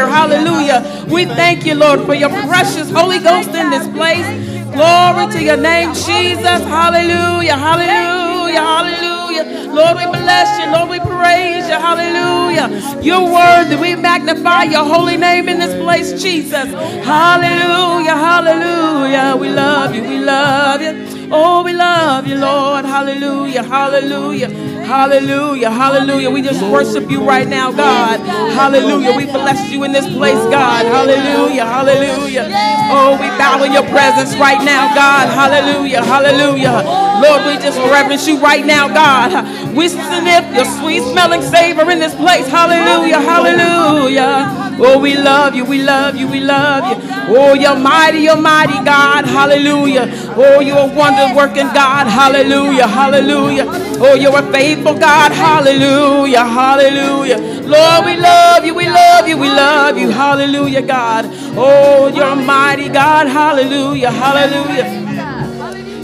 Hallelujah. We thank you, Lord, for your precious Holy Ghost in this place. Glory to your name, Jesus. Hallelujah. Hallelujah. Hallelujah. Lord, we bless you. Lord, we praise you. Hallelujah. You're worthy. We magnify your holy name in this place, Jesus. Hallelujah. Hallelujah. We love you. We love you. Oh, we love you, Lord. Hallelujah. Hallelujah. Hallelujah. Hallelujah. We just worship you right now, God. Hallelujah. We bless you in this place, God. Hallelujah. Hallelujah. Oh, we bow in your presence right now, God. Hallelujah. Hallelujah. Lord, we just reverence you right now, God. We sniff your sweet smelling savor in this place. Hallelujah. Hallelujah. Oh, we love you. We love you. We love you. Oh, you're mighty. You're mighty, God. Hallelujah. Oh, you're a wonder working God. Hallelujah. Hallelujah. Oh, you're a faithful God. Hallelujah. Hallelujah. Lord, we love you. We love you. We love you. Hallelujah, God. Oh, you're a mighty God. Hallelujah. Hallelujah.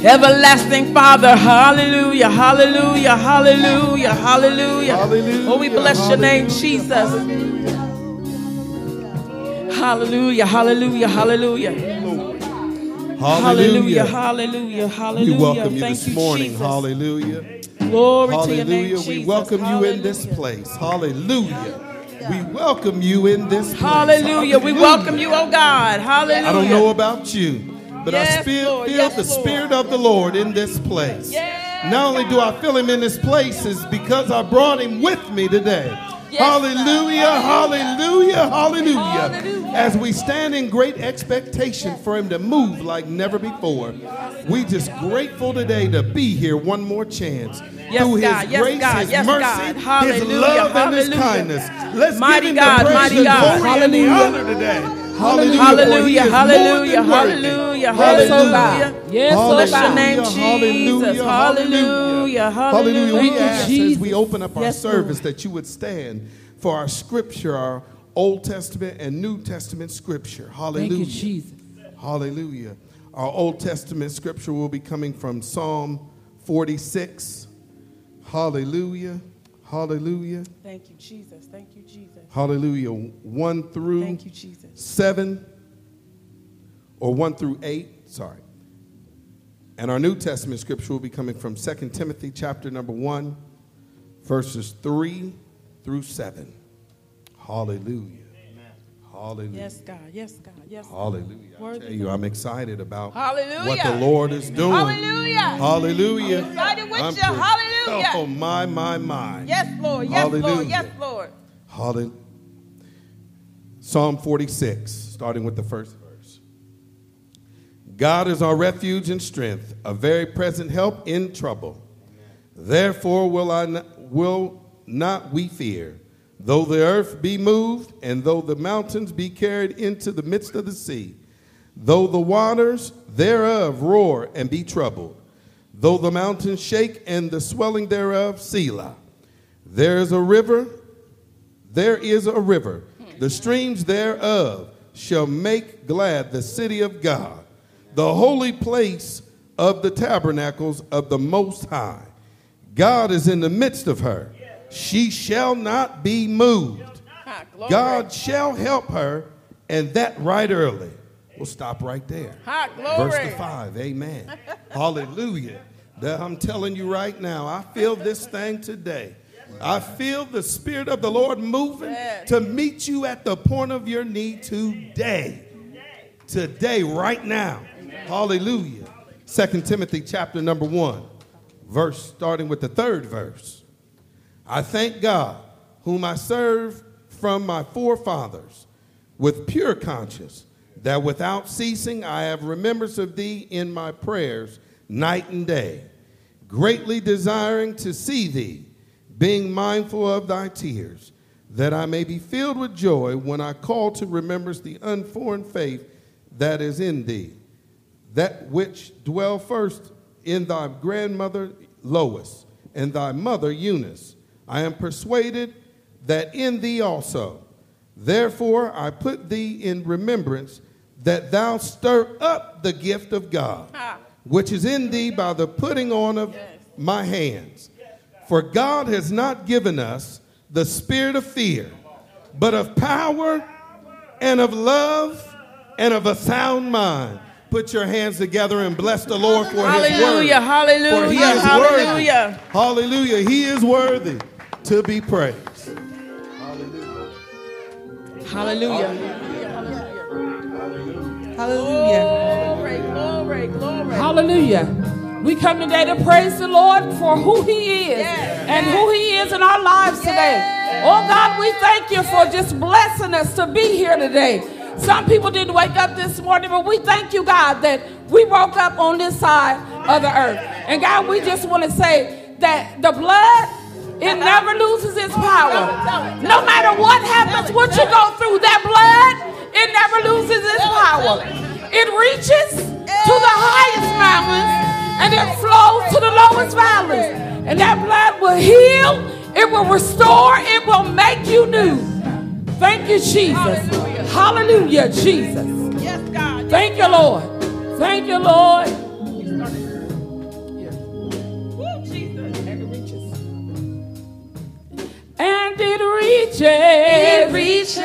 Everlasting Father, hallelujah, hallelujah, hallelujah, hallelujah. Oh, we bless your name, Jesus. Hallelujah, hallelujah, hallelujah. Hallelujah, hallelujah, hallelujah. We welcome you Thank this you, morning. Jesus. Hallelujah. Glory to your name, Hallelujah. Jesus. We welcome you in this place. Hallelujah. We welcome you in this place. Hallelujah. We welcome you, oh God. Hallelujah. I don't know about you, but I feel, Lord. feel Yes, the Lord. Spirit of the Lord in this place. Yes, Not only do I feel Him in this place, is because I brought Him with me today. Yes, hallelujah, hallelujah, hallelujah, Hallelujah. As we stand in great expectation for Him to move like never before, we just grateful today to be here one more chance. Yes, Through His God. Yes, grace, God. His Yes, mercy, God. His Hallelujah. love, and His Hallelujah. kindness. Let's Mighty give Him God, the praise mighty and God. glory and the Hallelujah. honor today. Hallelujah. Hallelujah. Hallelujah. Hallelujah. Yes, Hallelujah. Yes, oh Bless your name, Jesus. hallelujah, Hallelujah. Hallelujah. Hallelujah. We ask as we open up our service that you would stand for our scripture, our Old Testament and New Testament scripture. Hallelujah. Thank you, Jesus. Hallelujah. Our Old Testament scripture will be coming from Psalm 46. Hallelujah. Hallelujah. Thank you, Jesus. Thank you, Jesus. Hallelujah. 1 through Thank you, Jesus. 7 or 1 through 8, sorry. And our New Testament scripture will be coming from 2 Timothy chapter number 1, verses 3 through 7. Hallelujah. Hallelujah. Yes, God. Yes, God. Yes. God. Hallelujah. I tell you, I'm excited about Hallelujah. what the Lord is doing. Hallelujah. Hallelujah. I'm excited with I'm you. Hallelujah. Oh, my, my, my. Yes, Lord. Yes, Lord. Yes, Lord. Hallelujah. Psalm 46, starting with the first verse. God is our refuge and strength, a very present help in trouble. Therefore will I not, will not we fear, though the earth be moved, and though the mountains be carried into the midst of the sea, though the waters thereof roar and be troubled, though the mountains shake and the swelling thereof, Selah. There is a river there is a river, the streams thereof shall make glad the city of God, the holy place of the tabernacles of the Most High. God is in the midst of her. She shall not be moved. God shall help her, and that right early. We'll stop right there. Verse the 5, amen. Hallelujah. I'm telling you right now, I feel this thing today. I feel the Spirit of the Lord moving to meet you at the point of your need today. Today, right now. Hallelujah. Second Timothy chapter number 1, verse starting with the third verse. I thank God, whom I serve from my forefathers with pure conscience, that without ceasing I have remembrance of thee in my prayers night and day, greatly desiring to see thee, being mindful of thy tears, that I may be filled with joy when I call to remembrance the unformed faith that is in thee, that which dwell first in thy grandmother Lois and thy mother Eunice. I am persuaded that in thee also. Therefore I put thee in remembrance that thou stir up the gift of God, which is in thee by the putting on of my hands. For God has not given us the spirit of fear, but of power and of love and of a sound mind. Put your hands together and bless the Lord for his word. Hallelujah, hallelujah, For he is hallelujah. worthy. Hallelujah. He is worthy to be praised. Hallelujah. Hallelujah. Glory, glory, glory. Hallelujah. We come today to praise the Lord for who He is and who He is in our lives today. Oh God, we thank you for just blessing us to be here today. Some people didn't wake up this morning, but we thank you, God, that we woke up on this side of the earth. And God, we just want to say that the blood, it never loses its power. No matter what happens, what you go through, that blood, it never loses its power. It reaches to the highest mountains and it flows to the lowest valleys. And that blood will heal, it will restore, it will make you new. Thank you, Jesus. Hallelujah, Jesus. Yes, God. Thank you, Lord. Thank you, Lord. And it reaches. And it reaches,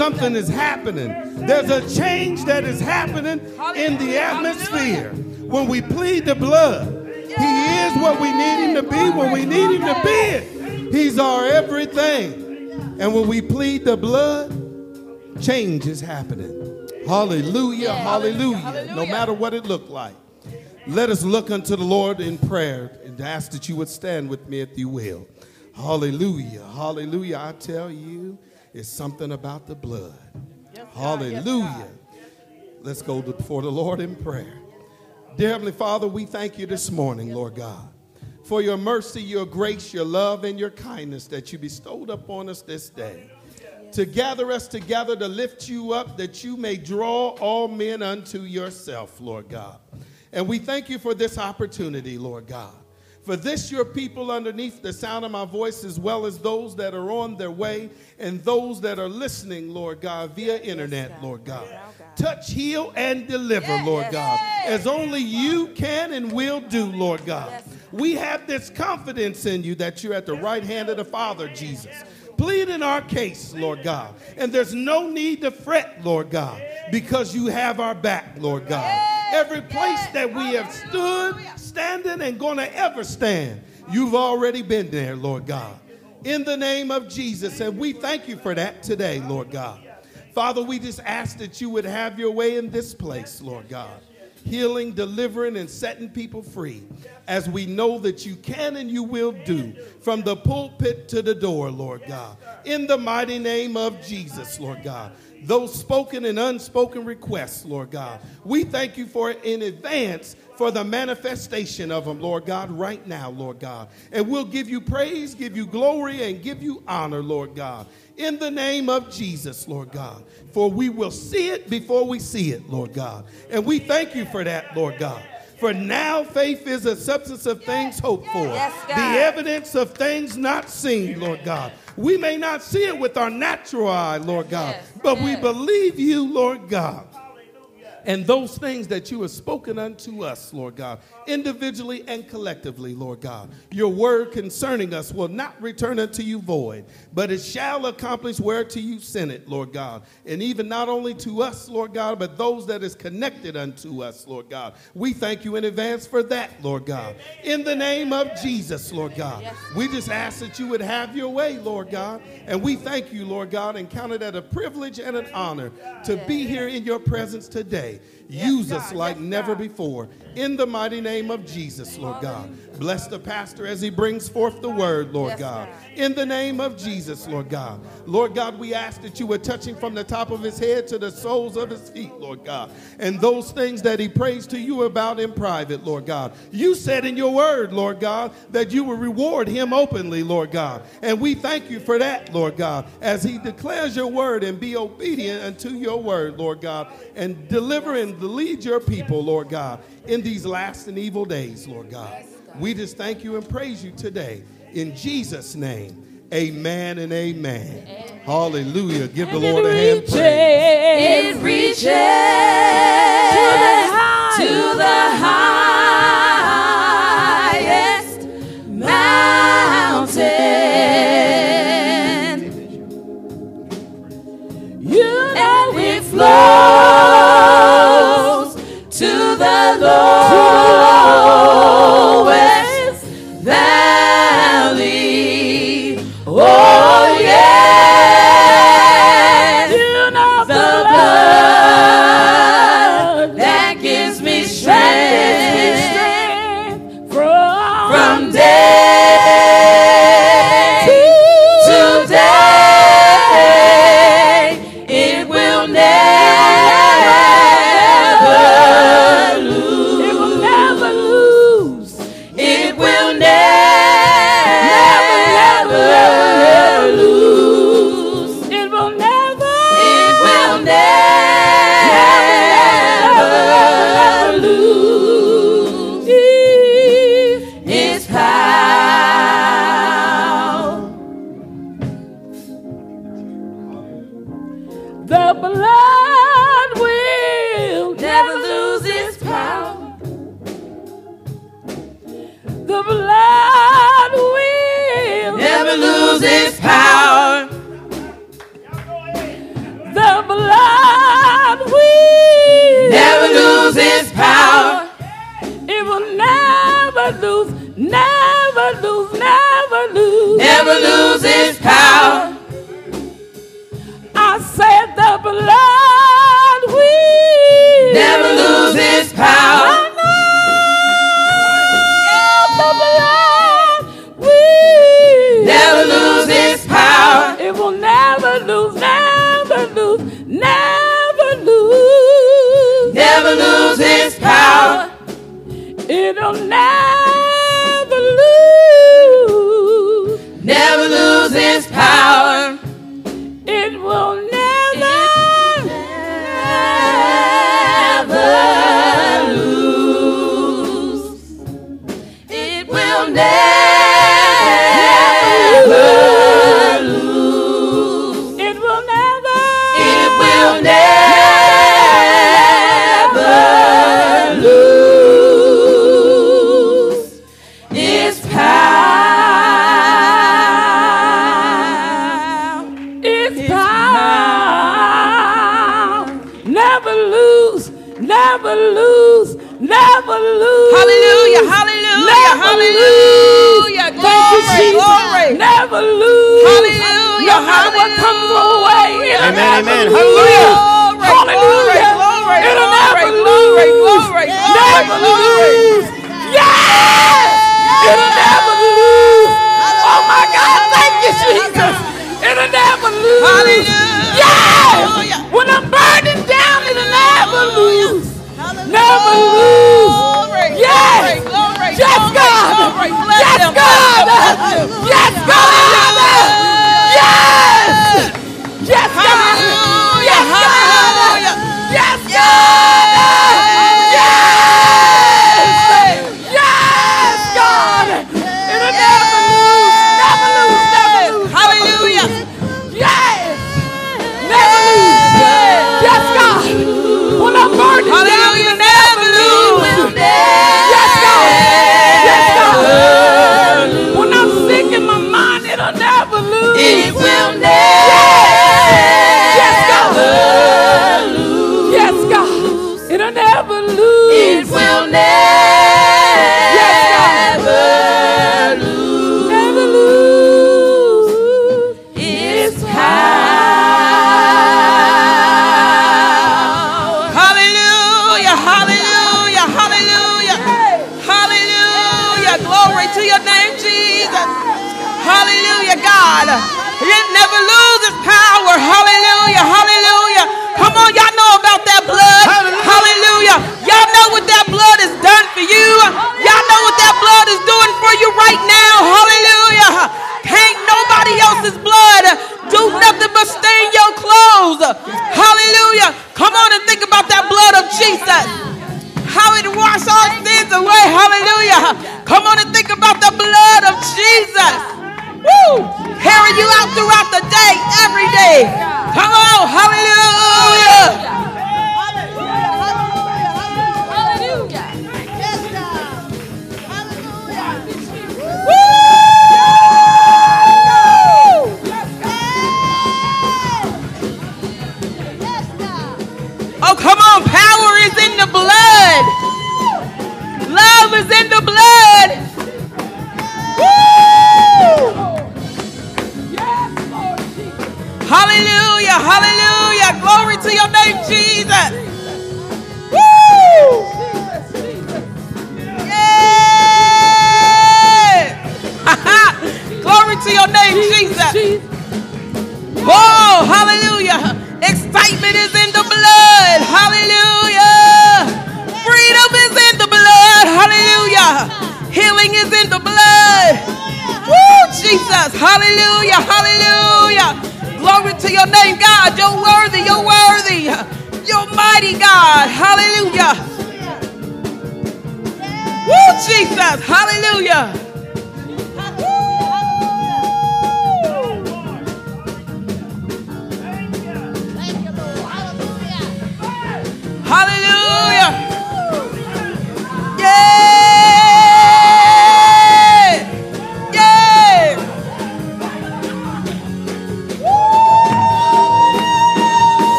something is happening. There's a change that is happening in the atmosphere. When we plead the blood, He is what we need Him to be when we need Him to be it. He's our everything. And when we plead the blood, change is happening. Hallelujah, hallelujah. No matter what it looked like. Let us look unto the Lord in prayer and ask that you would stand with me if you will. Hallelujah. Hallelujah. I tell you, it's something about the blood. Hallelujah. Let's go before the Lord in prayer. Dear Heavenly Father, we thank you this morning, Lord God, for your mercy, your grace, your love, and your kindness that you bestowed upon us this day. To gather us together to lift you up that you may draw all men unto yourself, Lord God. And we thank you for this opportunity, Lord God. For this, your people underneath the sound of my voice, as well as those that are on their way and those that are listening, Lord God, via internet, Lord God. Touch, heal, and deliver, Lord God, as only you can and will do, Lord God. We have this confidence in you that you're at the right hand of the Father, Jesus. Plead in our case, Lord God. And there's no need to fret, Lord God, because you have our back, Lord God. Every place that we have stood, standing, and going to ever stand, you've already been there, Lord God. in the name of Jesus. And we thank you for that today, Lord God. Father, we just ask that you would have your way in this place, Lord God. Healing, delivering, and setting people free as we know that you can and you will do from the pulpit to the door, Lord God. In the mighty name of Jesus, Lord God those spoken and unspoken requests, Lord God. We thank you for it in advance for the manifestation of them, Lord God, right now, Lord God. And we'll give you praise, give you glory, and give you honor, Lord God, in the name of Jesus, Lord God. For we will see it before we see it, Lord God. And we thank you for that, Lord God. For now faith is a substance of things hoped for, Yes, the evidence of things not seen, Lord God. We may not see it with our natural eye, Lord God, Yes, but we believe you, Lord God. And those things that you have spoken unto us, Lord God, individually and collectively, Lord God, your word concerning us will not return unto you void, but it shall accomplish whereto you sent it, Lord God. And even not only to us, Lord God, but those that is connected unto us, Lord God. We thank you in advance for that, Lord God. In the name of Jesus, Lord God, we just ask that you would have your way, Lord God. And we thank you, Lord God, and count it as a privilege and an honor to be here in your presence today. Use us like never before. In the mighty name of Jesus, Lord God. Bless the pastor as he brings forth the word, Lord God. In the name of Jesus, Lord God. Lord God, we ask that you would touch him from the top of his head to the soles of his feet, Lord God. And those things that he prays to you about in private, Lord God. You said in your word, Lord God, that you will reward him openly, Lord God. And we thank you for that, Lord God, as he declares your word and be obedient unto your word, Lord God, and deliver and lead your people, Lord God, in these last and evil days, Lord God. We just thank you and praise you today. In Jesus' name, amen and amen. Hallelujah. Give the Lord a hand praise. It reaches to the highest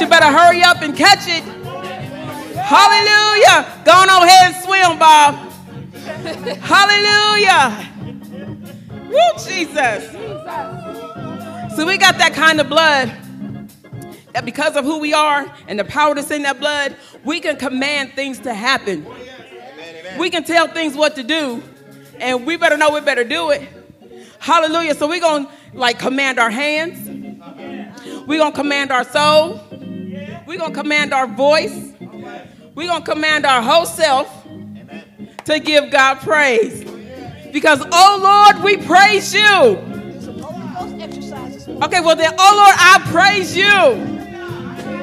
you better hurry up and catch it. Hallelujah. Go on ahead and swim, Bob. Hallelujah. Woo, Jesus. So we got that kind of blood that because of who we are and the power that's in that blood, we can command things to happen. We can tell things what to do, and we better know we better do it. Hallelujah. So we're going to like command our hands. We're going to command our soul. We're going to command our voice. We're going to command our whole self to give God praise. Because, oh Lord, we praise you. Okay, well then, oh Lord, I praise you.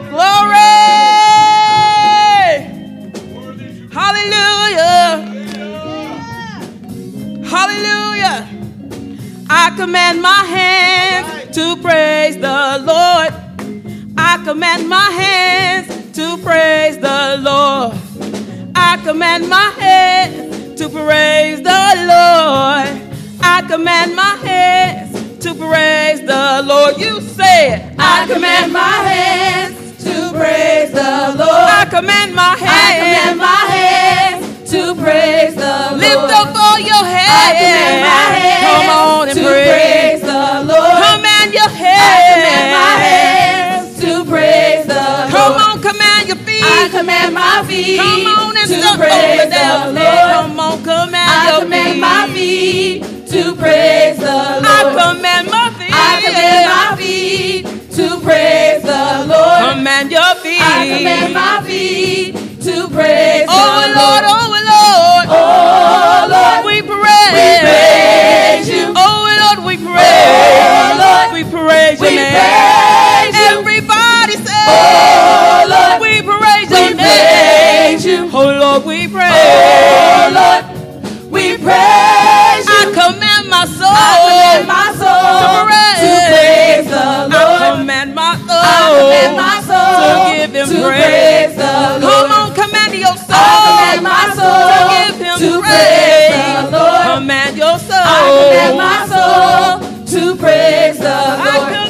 Glory. Hallelujah. Hallelujah. I command my hands to praise the Lord. I command my hands to praise the Lord. I command my hands to praise the Lord. I command my hands to praise the Lord. You say it. I command my hands to praise the Lord. I command my hands. I command my hands to praise the Lord. Lift up all your I command my hands. hands Come on and to praise. praise the Lord. Command your I command my hands. Praise the Come Lord. on, command your feet. I command my feet Come on and to praise the Lord. Come on, command I your command feet. my feet to praise the Lord. I command my feet. I command my feet to praise the Lord. Command your feet. I command my feet to praise Oh the Lord, Lord. oh Lord, Oh Lord, oh, we praise. we praise you. Oh Lord, we praise. Oh Lord, we praise your we name. praise you. Everybody say, Oh Lord, we praise we your name. you. Oh Lord, we praise. Oh Lord, we praise I you. command my soul. I command my soul to to praise. the I Lord. command my soul. I command my soul to give him to praise. praise the Come on, command your soul. I command my soul to give him to praise. praise the Lord. Command your soul. I command my soul to praise the Lord.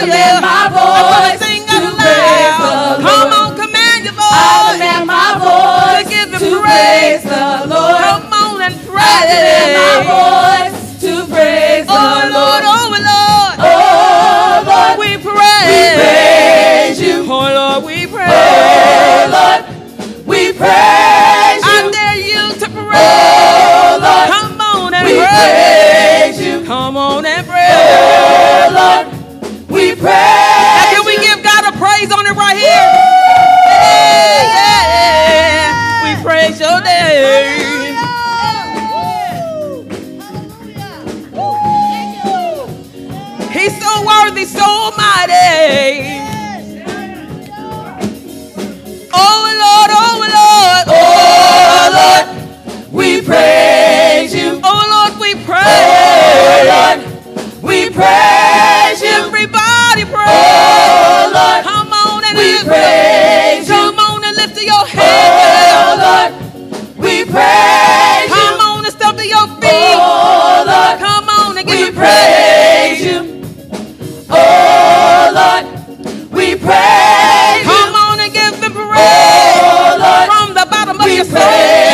I command my voice sing to praise the loud. Lord. Come on, command your voice. I command my voice To give him to praise. praise the Lord. Come on and I command my voice to praise Oh the Lord, Lord. oh Lord, Oh, oh Lord, we we praise. praise you. Oh Lord, we oh, praise. Oh. Lord, we praise I dare you to oh, praise. Oh. Lord, Come on and we praise. praise you. Come on and praise. Oh Lord, we Now can we give God a praise on it right here? Yeah, yeah. We praise your name. He's so worthy, so mighty. Oh Lord, oh Lord, Oh Lord, we praise you. oh Lord, we praise. Oh. Lord, we praise praise. Oh Lord, Come on and we lift praise you. Come on and lift your Oh. Lord, we praise you. Come on and step to your feet. Oh Lord, Come on and give him praise you. Oh Lord, we praise you. Come on and give him praise. Oh Lord, From the bottom of we your soul.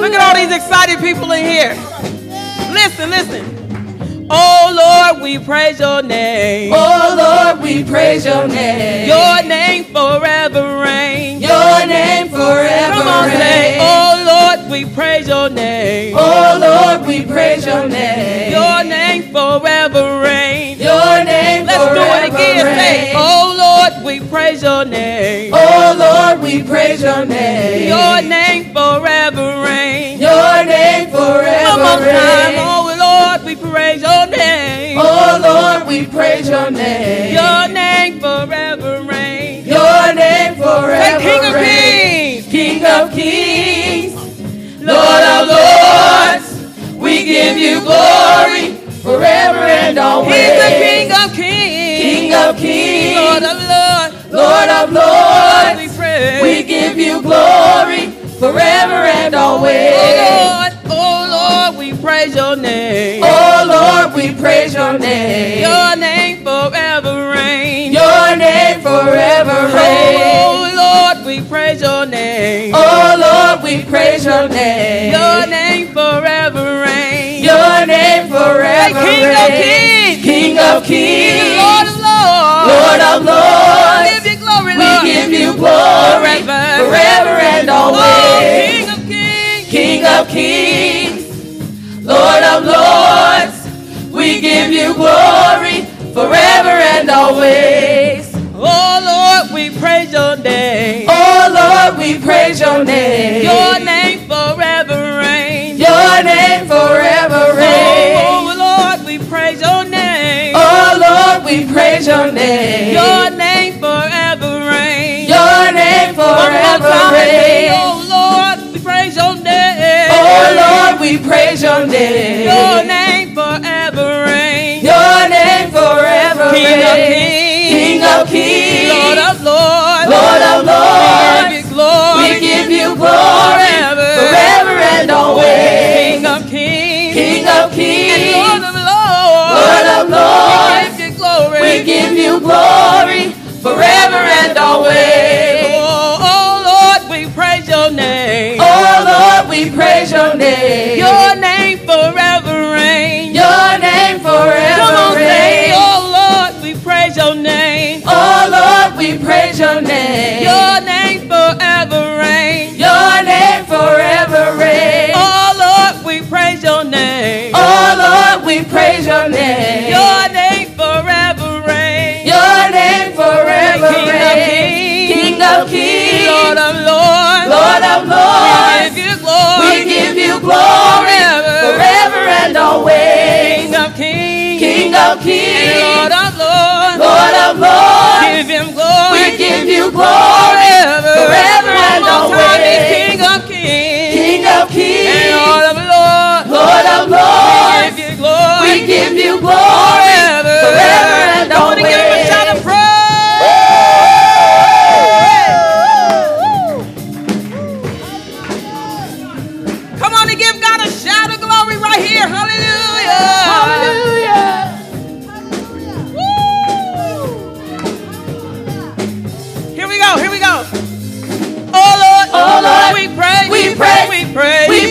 Look at all these excited people in here. Listen, listen. Oh Lord, we praise your name. Oh Lord, we praise your name. Your name forever reigns. Your name forever Come on, say. Oh Lord, we praise your name. Oh Lord, we praise your name. Your name forever reigns. Your name Let's do forever it again. Say. Oh Lord, we praise your name. Oh Lord, we praise your name. Your name forever reigns. Your name forever reigns. Oh Lord, we praise your name. Oh Lord, we praise your name. Your name forever reigns. Your name forever King of reigns. Kings. King of kings, Lord of lords, we give you glory forever and always. He's the King of Kings. King of kings, Lord of Lords. Lord of We lords, we give you glory forever and always. Oh Lord, oh Lord, we praise your name. Oh Lord, we praise your name. Your name forever reign. Your name forever reign. Oh Lord, we praise your name. Oh Lord, we praise your name. Your name forever reign. Your name forever King of kings. King of kings. Lord of lords. Lord of lords. Glory, We Lord. give you glory Forever. forever and Oh, always. King of kings. King of kings, Lord of lords, we give you glory forever and always. Oh Lord, we praise your name. Oh Lord, we praise your name. Your name forever reign. Your name forever reign. Oh Lord, we praise your name. Oh Lord, we praise your name. Your Oh Lord, we praise your name. Oh Lord, we praise your name. Your name forever reign. Your name forever King of King of kings. Lord of lords. Lord of lords. We give you glory. We give you glory Forever. forever and always. King of kings. King of And Lord of lords. Lord of We give you glory. we give you glory forever and always. We praise your name. Your name forever reign. Your name Come on, forever say, oh Lord, we praise your name. Oh Lord, we praise your name. Your name forever reign. Your name forever reign. Oh Lord, we praise your name. Oh Lord, we praise your name. Your we give you glory Forever. and always. King of kings. King of kings, Lord of lords. Lord of lords, Give him glory. we give you glory forever. and always. King of kings. King of kings, Lord of lords. Lord of We lords, give you glory. we give you glory forever. and I want to give him a always.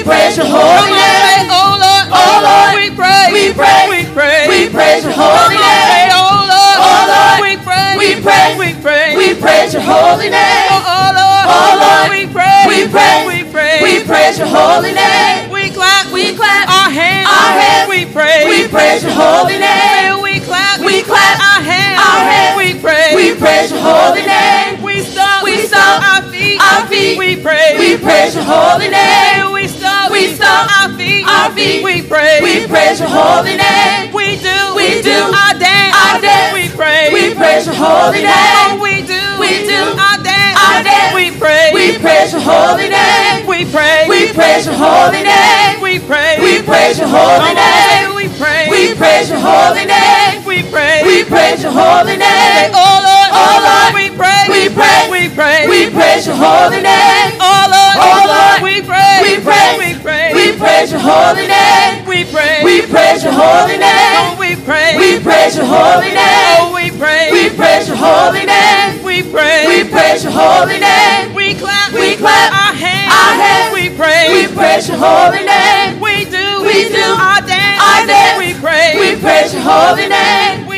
Praise. We praise your holy name. Oh Lord. Oh, oh Lord. We praise. We praise. We praise. We praise your holy oh, name. Oh Lord. Oh, Lord. We praise. We praise. We praise. We praise your holy name. Oh, oh Lord. Oh, Lord. We praise. We praise. We praise. We praise your holy name. We clap. We clap. Our hands. Our hands. We praise. We praise your holy name. We clap. We clap. Our hands. Our hands. We praise. We praise your holy name. We stomp. We stomp. Our feet. Our feet. We praise. We praise your holy name. We stomp. We stomp. Our feet. Our feet. We praise. We praise your holy name. We do. We do. Our dance. Our dance. We praise. We praise your holy Oh, name. we do. We do. Our dance. Our dance. We praise. We praise your holy name. We praise. We praise your holy name. We praise. We praise your holy say name. We praise. We praise your holy name. We praise. We praise your holy oh, name. Oh, oh Lord. Oh, Lord. We praise. We praise. We praise. We praise your holy name. Oh Lord. Oh, Lord. We praise. We praise. We praise. We praise your holy name. We praise. We praise your holy Oh, name. we praise. We praise your holy name. Oh, we praise. We praise your holy name. We praise. We praise your holy name. We clap. We clap. Our hands. Our hands. We praise. We praise your holy name. We do. We do. Our dance. Our dance. We praise. We praise your holy name.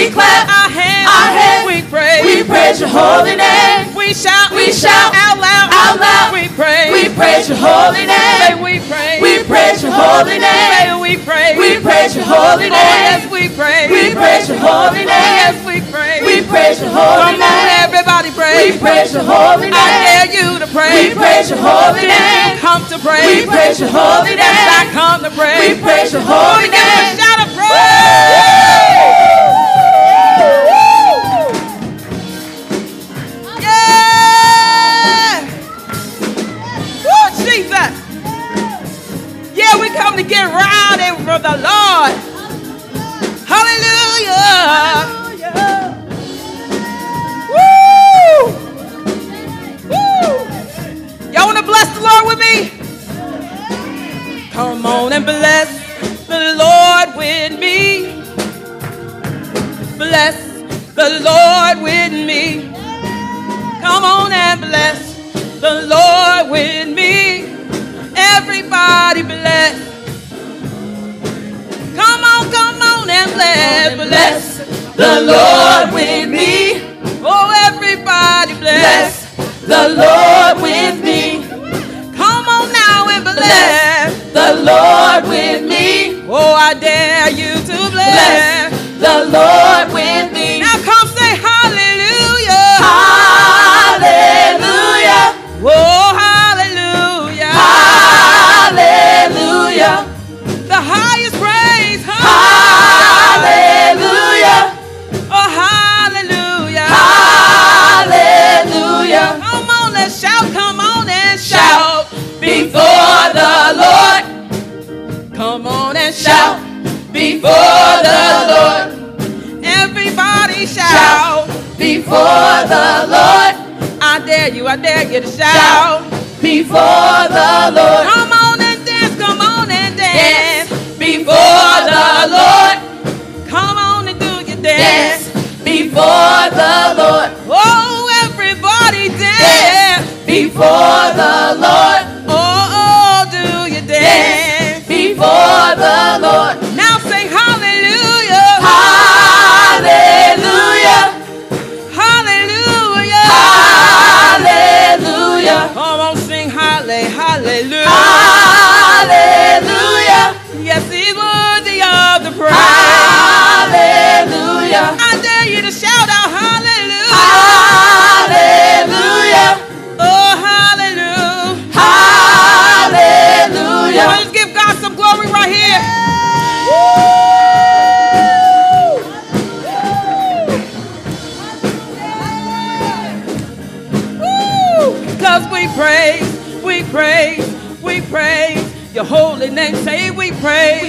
We clap. Our hands. Our hands. We praise. We praise your holy name. We shout. We shout. out loud. Out loud. We praise. We praise your holy name. we praise. We praise your holy name. We praise. We praise your holy Oh yes, we praise. We praise your holy Oh yes, we praise. We praise your holy Come on, name. everybody praise. We praise your holy name. I dare you to pray, We praise. your holy name. Come to praise. We praise your holy I name. come to praise. We praise your Oh, holy we give him a name. shout of praise. get rowdy for the Lord. Hallelujah. Hallelujah. Woo! Woo! Y'all want to bless the Lord with me? Come on and bless the Lord with me. Bless the Lord with me. Come on and bless the Lord with me. Everybody bless Come on, come on and bless. Bless the Lord with me. Oh, everybody bless. Bless the Lord with me. Come on now and bless. Bless the Lord with me. Oh, I dare you to bless. Bless the Lord with me. Before the Lord. Everybody shout. Shout before the Lord. I dare you. I dare you to shout. Shout before the Lord. Come on and dance. Come on and dance. Dance before the Lord. Come on and do your Dance dance. before the Lord. Oh, everybody dance. Dance before the praise,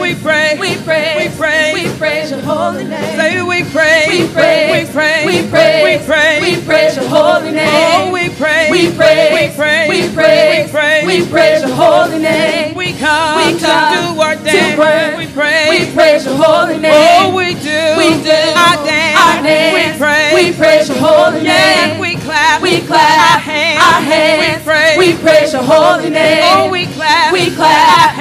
we praise, We praise, we praise, we praise your holy name. Say we praise, We praise, we praise, we praise, we praise, we praise your holy name. Oh, we praise, We praise, we praise, we praise, we praise, we praise your holy name. We come, We come to our pray. We praise, We praise your holy name. Oh, we do, We do our dance. our dance. We praise, We praise your holy name. we clap, We clap our hands, our hands. We praise, We praise your holy name. oh, we clap, We clap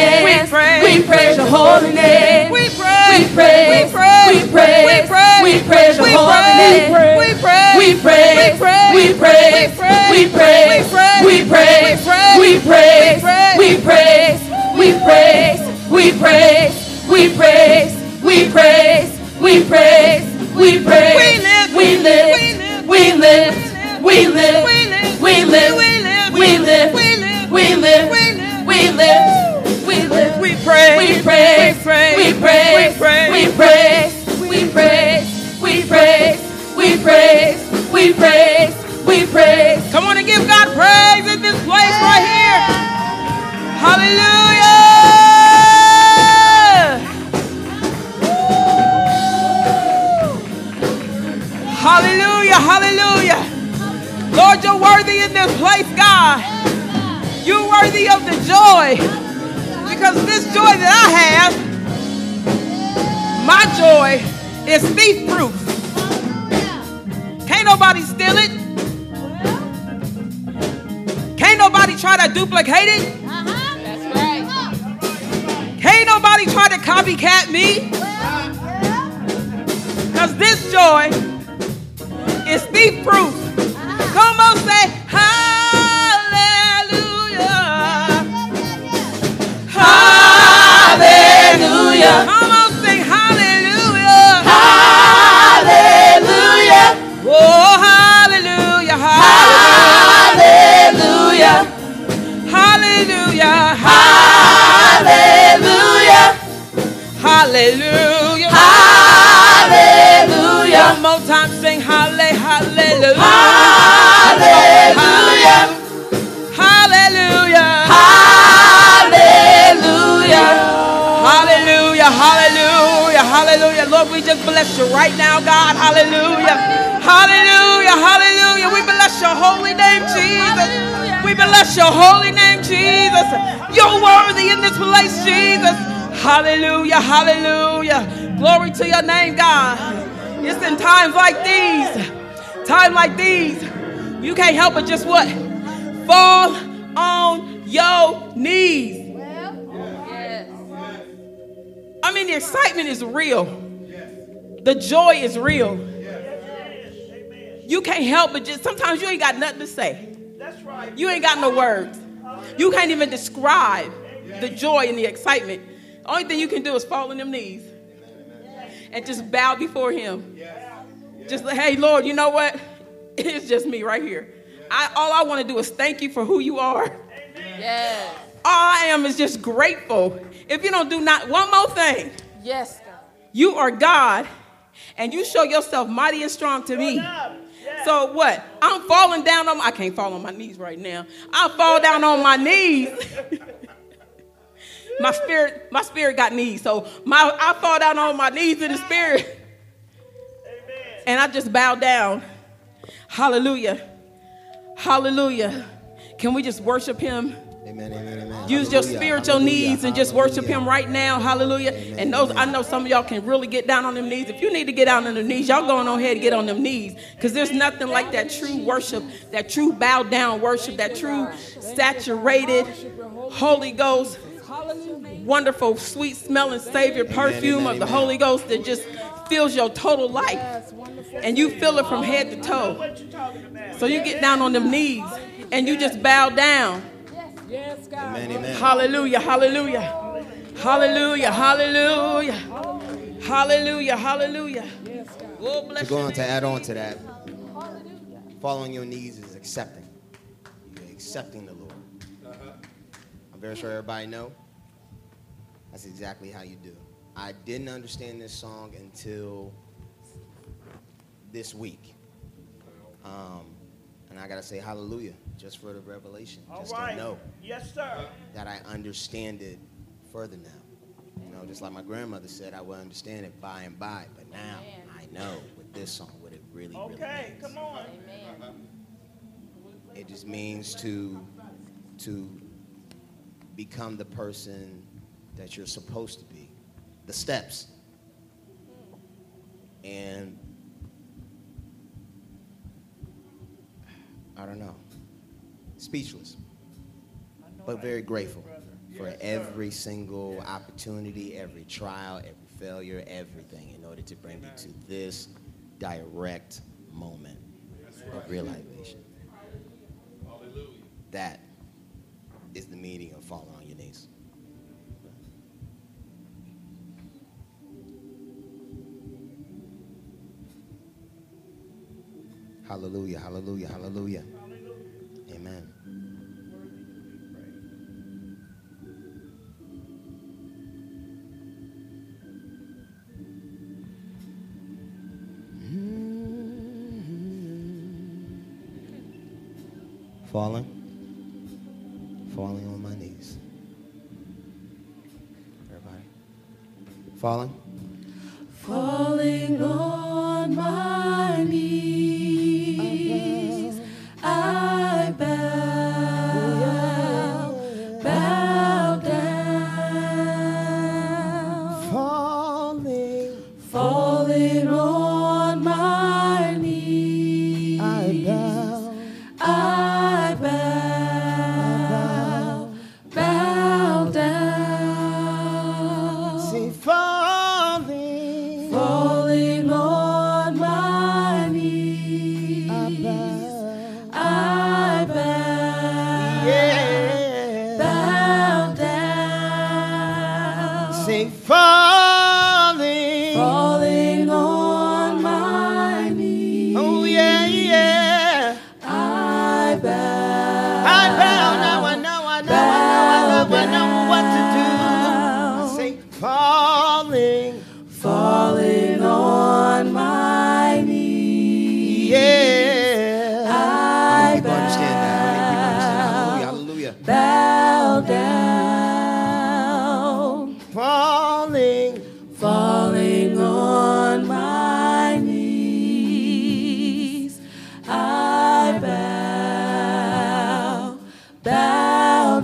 hands. We praise, We praise your holy name. we praise, We praise. we praise, We praise. we praise, your we holy name. we praise, We praise. we praise, We praise. we pray. We praise. We praise, We praise. We praise. We praise. We praise. We praise. We praise. We praise. We praise. We live, We live. We live. We live. We live. We live. We live. We live. We. We praise, We praise, we praise, we praise, we praise, we praise, we praise, we praise, we praise, we praise, we praise. Come on and give God praise in this place right here. Hallelujah. Hallelujah. Hallelujah. Lord, you're worthy in this place, God. You're worthy of the joy. Because this joy that I have, my joy is thief proof. Can't nobody steal it. Can't nobody try to duplicate it. Can't nobody try to copycat me. Because this joy is thief proof. Come on, say Hallelujah, Come on, sing hallelujah. hallelujah, Oh, hallelujah. hallelujah, Hallelujah. hallelujah, Hallelujah. hallelujah, One more time, sing halle, hallelujah. hallelujah, Hallelujah. Bless you right now, God. Hallelujah. Hallelujah. Hallelujah. We bless your holy name, Jesus. We bless your holy name, Jesus. You're worthy in this place, Jesus. Hallelujah. Hallelujah. Glory to your name, God. It's in times like these, times like these, you can't help but just what? Fall on your knees. I mean, the excitement is real. The joy is real. You can't help but just sometimes you ain't got nothing to say. You ain't got no words. You can't even describe the joy and the excitement. The only thing you can do is fall on them knees and just bow before Him. Just like, hey, Lord, you know what? It's just me right here. I, all I want to do is thank you for who you are. Yes. All I am is just grateful. If you don't do not one more thing, Yes, God. you are God, and you show yourself mighty and strong to me. So what? I'm falling down on. I can't fall on my knees right now. I fall down on my knees. my spirit, my spirit got knees. So my, I fall down on my knees in the spirit, Amen. and I just bow down. Hallelujah, Hallelujah. Can we just worship Him? Amen, amen, amen. Use your spiritual hallelujah, needs and just worship him right now. Hallelujah. And those I know some of y'all can really get down on them knees. If you need to get down on them knees, y'all going on ahead and get on them knees. Because there's nothing like that true worship, that true bow down worship, that true saturated Holy Ghost, wonderful, sweet smelling Savior perfume of the. Holy Ghost that just fills your total life. And you feel it from head to toe. So you get down on them knees and you just bow down. Yes, God. Amen, amen. Hallelujah, hallelujah. Hallelujah, hallelujah. Hallelujah, hallelujah. Oh, To bless go you. on to add on to that, following your knees is accepting. You're accepting the Lord. I'm very sure everybody know. That's exactly how you do. I didn't understand this song until this week. Um, and I gotta say hallelujah just for the revelation, All just right. to know Yes, sir. that I understand it further now. You know, just like my grandmother said, I will understand it by and by, but now I know with this song what it really, Okay, really means. come on. It just means to to become the person that you're supposed to be. The steps. And I don't know. Speechless. But very grateful for every single opportunity, every trial, every failure, everything in order to bring me to this direct moment of realization. That is the meaning of falling on your knees. Hallelujah, hallelujah, hallelujah. Amen. Falling. Falling on my knees. Everybody. Falling. Falling on my knees,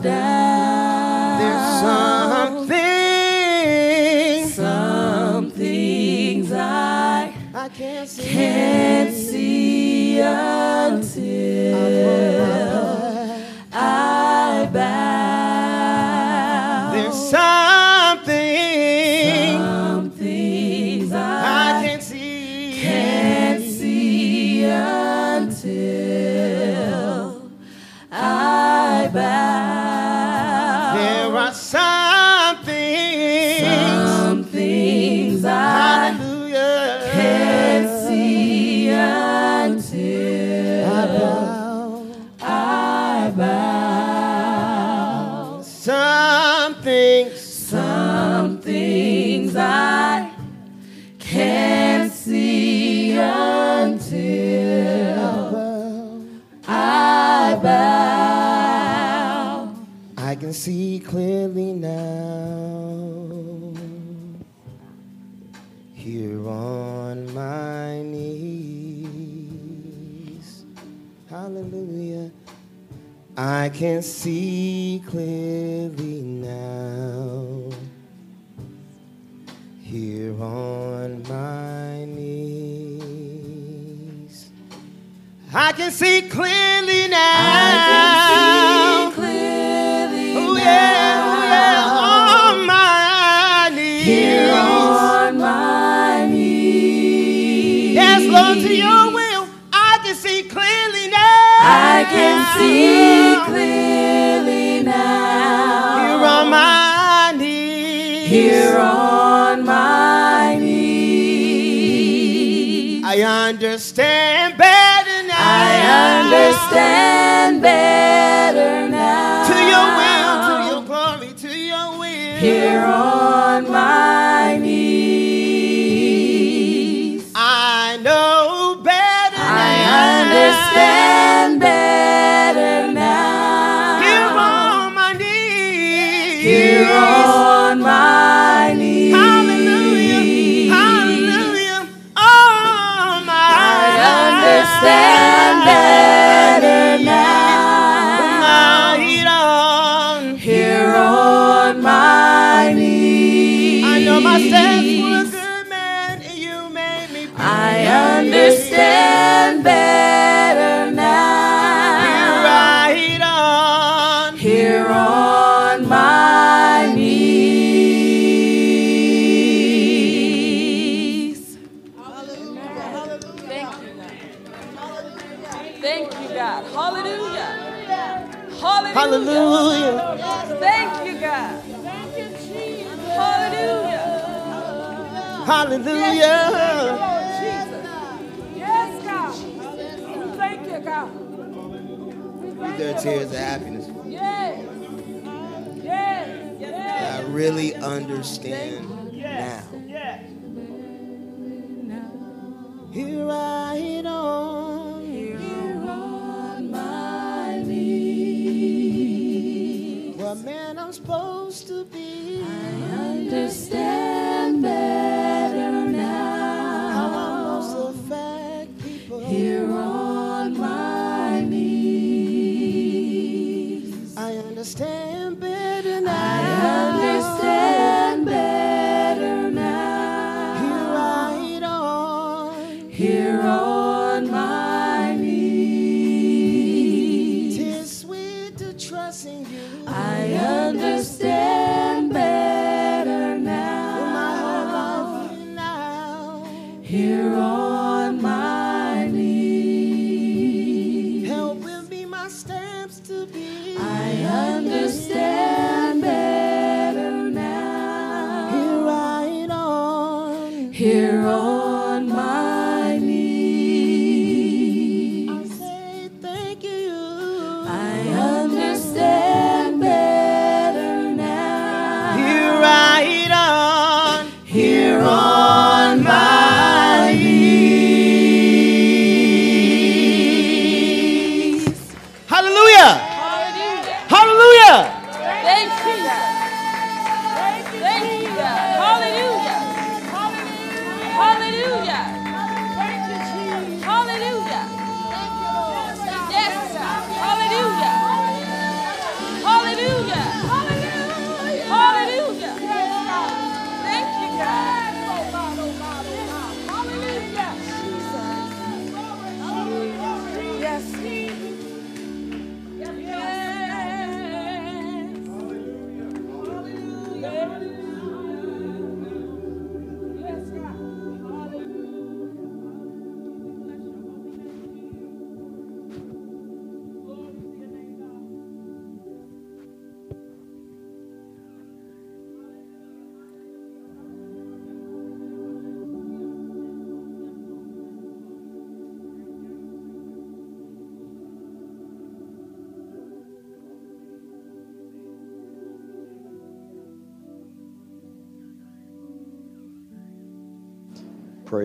down. There's something. Some things I, I can't see, can't see until I bow. There's something. can see clearly now here on my knees. I can see clearly now. stand.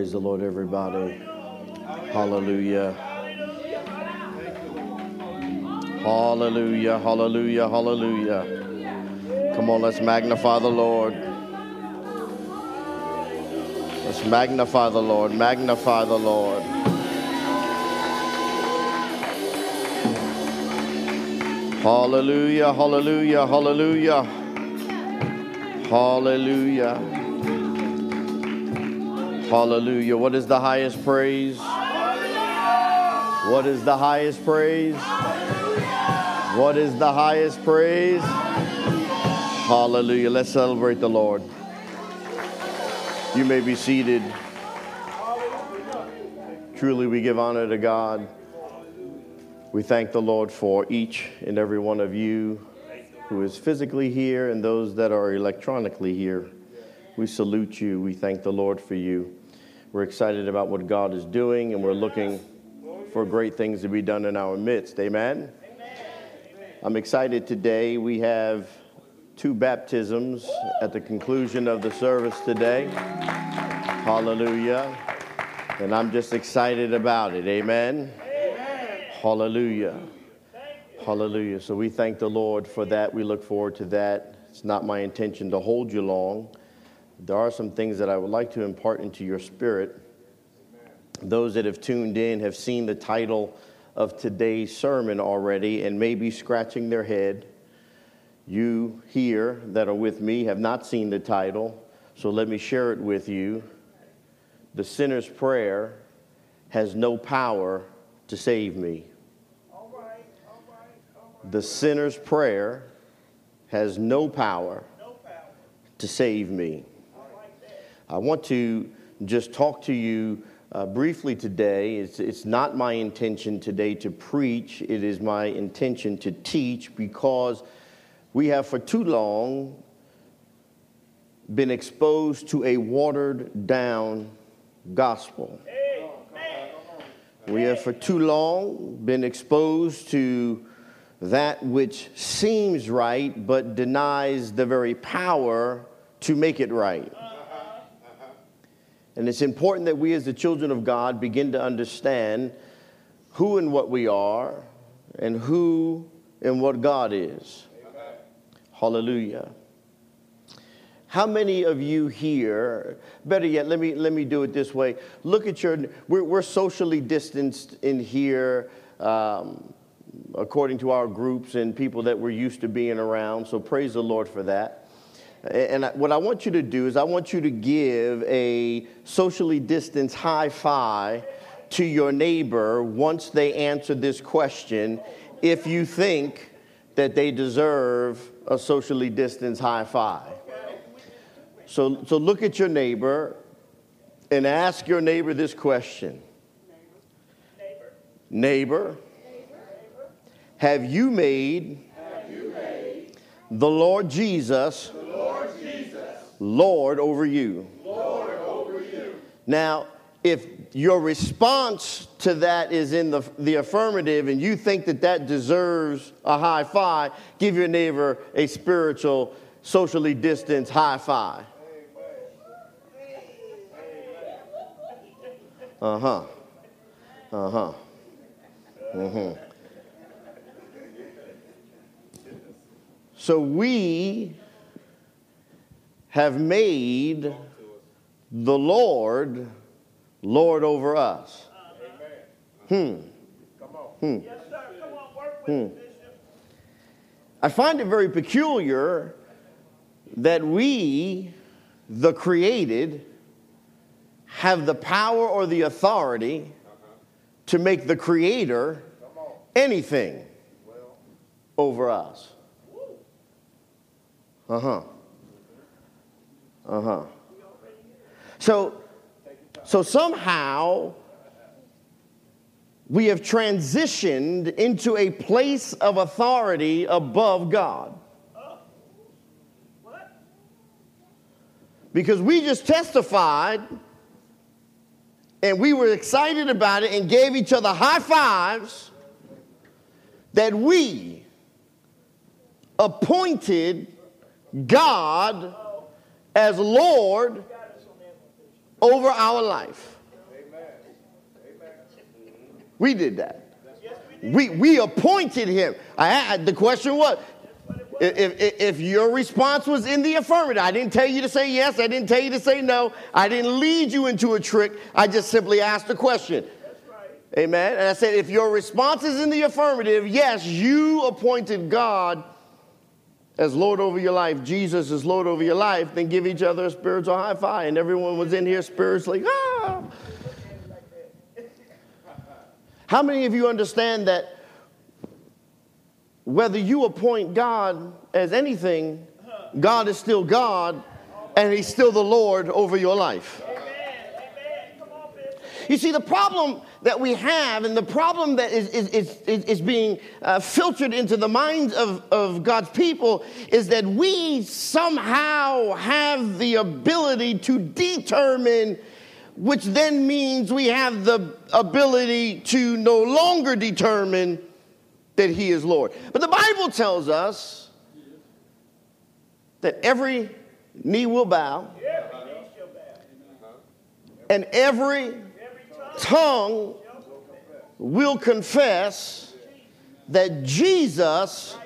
Praise the Lord, everybody. Hallelujah. Hallelujah, hallelujah, hallelujah. Come on, let's magnify the Lord. Let's magnify the Lord, magnify the Lord. Hallelujah, hallelujah, hallelujah. Hallelujah. Hallelujah. What is the highest praise? What is the highest praise? What is the highest praise? Hallelujah. Let's celebrate the Lord. You may be seated. Truly, we give honor to God. We thank the Lord for each and every one of you who is physically here and those that are electronically here. We salute you. We thank the Lord for you. We're excited about what God is doing and we're looking for great things to be done in our midst. Amen. I'm excited today. We have two baptisms at the conclusion of the service today. Hallelujah. And I'm just excited about it. Amen. Hallelujah. Hallelujah. So we thank the Lord for that. We look forward to that. It's not my intention to hold you long. There are some things that I would like to impart into your spirit. Those that have tuned in have seen the title of today's sermon already and may be scratching their head. You here that are with me have not seen the title, so let me share it with you. The sinner's prayer has no power to save me. The sinner's prayer has no power to save me. I want to just talk to you uh, briefly today. It's, it's not my intention today to preach, it is my intention to teach because we have for too long been exposed to a watered down gospel. We have for too long been exposed to that which seems right but denies the very power to make it right. And it's important that we, as the children of God, begin to understand who and what we are and who and what God is. Hallelujah. How many of you here, better yet, let me, let me do it this way. Look at your, we're, we're socially distanced in here. Um, according to our groups and people that we're used to being around. So praise the Lord for that. And what I want you to do is, I want you to give a socially distanced high five to your neighbor once they answer this question if you think that they deserve a socially distanced high five. So, so look at your neighbor and ask your neighbor this question Neighbor. neighbor have you made, the, Lord Jesus, Lord over you? Now, if your response to that is in the, the affirmative and you think that that deserves a high five, give your neighbor a spiritual, socially distanced high five. Uh huh. Uh huh. Mm hmm. So we have made the Lord Lord over us. Hmm. Hmm. Hmm. I find it very peculiar that we, the created, have the power or the authority to make the creator anything over us. Uh huh. Uh huh. So, so somehow we have transitioned into a place of authority above God. Because we just testified and we were excited about it and gave each other high fives that we appointed God as Lord over our life. We did that. We, we appointed him. I, I, the question was if, if, if your response was in the affirmative, I didn't tell you to say yes, I didn't tell you to say no, I didn't lead you into a trick, I just simply asked the question. Amen. And I said, if your response is in the affirmative, yes, you appointed God as Lord over your life, Jesus is Lord over your life, then give each other a spiritual high five. And everyone was in here spiritually, ah. How many of you understand that whether you appoint God as anything, God is still God and He's still the Lord over your life? You see, the problem that we have and the problem that is, is, is, is being uh, filtered into the minds of, of God's people is that we somehow have the ability to determine, which then means we have the ability to no longer determine that He is Lord. But the Bible tells us that every knee will bow and every tongue will confess that Jesus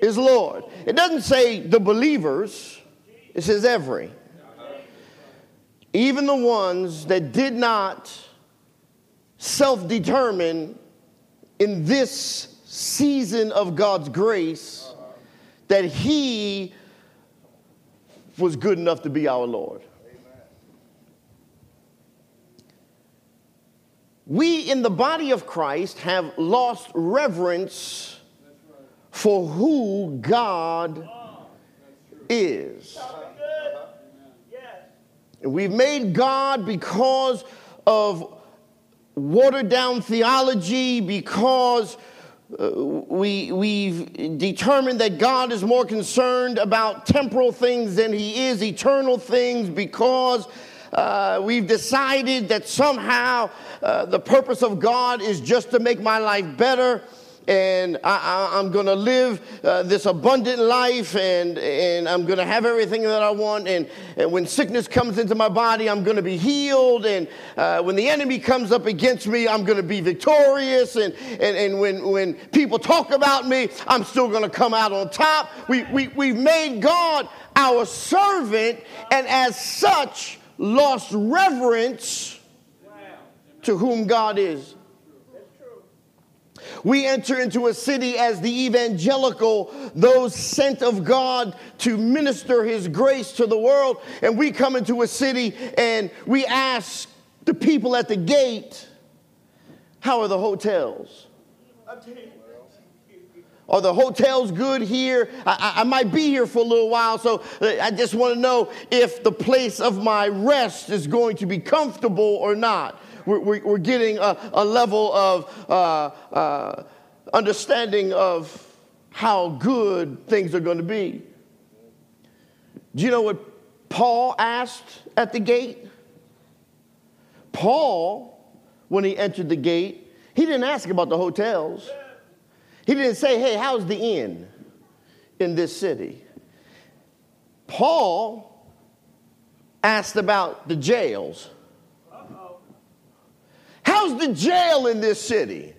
is Lord. It doesn't say the believers, it says every. Even the ones that did not self determine in this season of God's grace that He was good enough to be our Lord. We in the body of Christ have lost reverence for who God is. We've made God because of watered down theology, because uh, we, we've determined that God is more concerned about temporal things than he is eternal things, because uh, we've decided that somehow uh, the purpose of God is just to make my life better and I, am going to live uh, this abundant life and, and I'm going to have everything that I want. And, and when sickness comes into my body, I'm going to be healed. And uh, when the enemy comes up against me, I'm going to be victorious. And, and, and when, when people talk about me, I'm still going to come out on top. We, we, we've made God our servant, and as such, lost reverence to whom God is. We enter into a city as the evangelical, those sent of God to minister His grace to the world. And we come into a city and we ask the people at the gate, How are the hotels? Are the hotels good here? I, I, I, might be here for a little while, so uh, I just want to know if the place of my rest is going to be comfortable or not. We're, we're, we're getting a, a, level of uh, uh, understanding of how good things are going to be. Do you know what Paul asked at the gate? Paul, when he entered the gate, he didn't ask about the hotels. He didn't say, hey, how's the inn in this city? Paul asked about the jails. How's the jail in this city?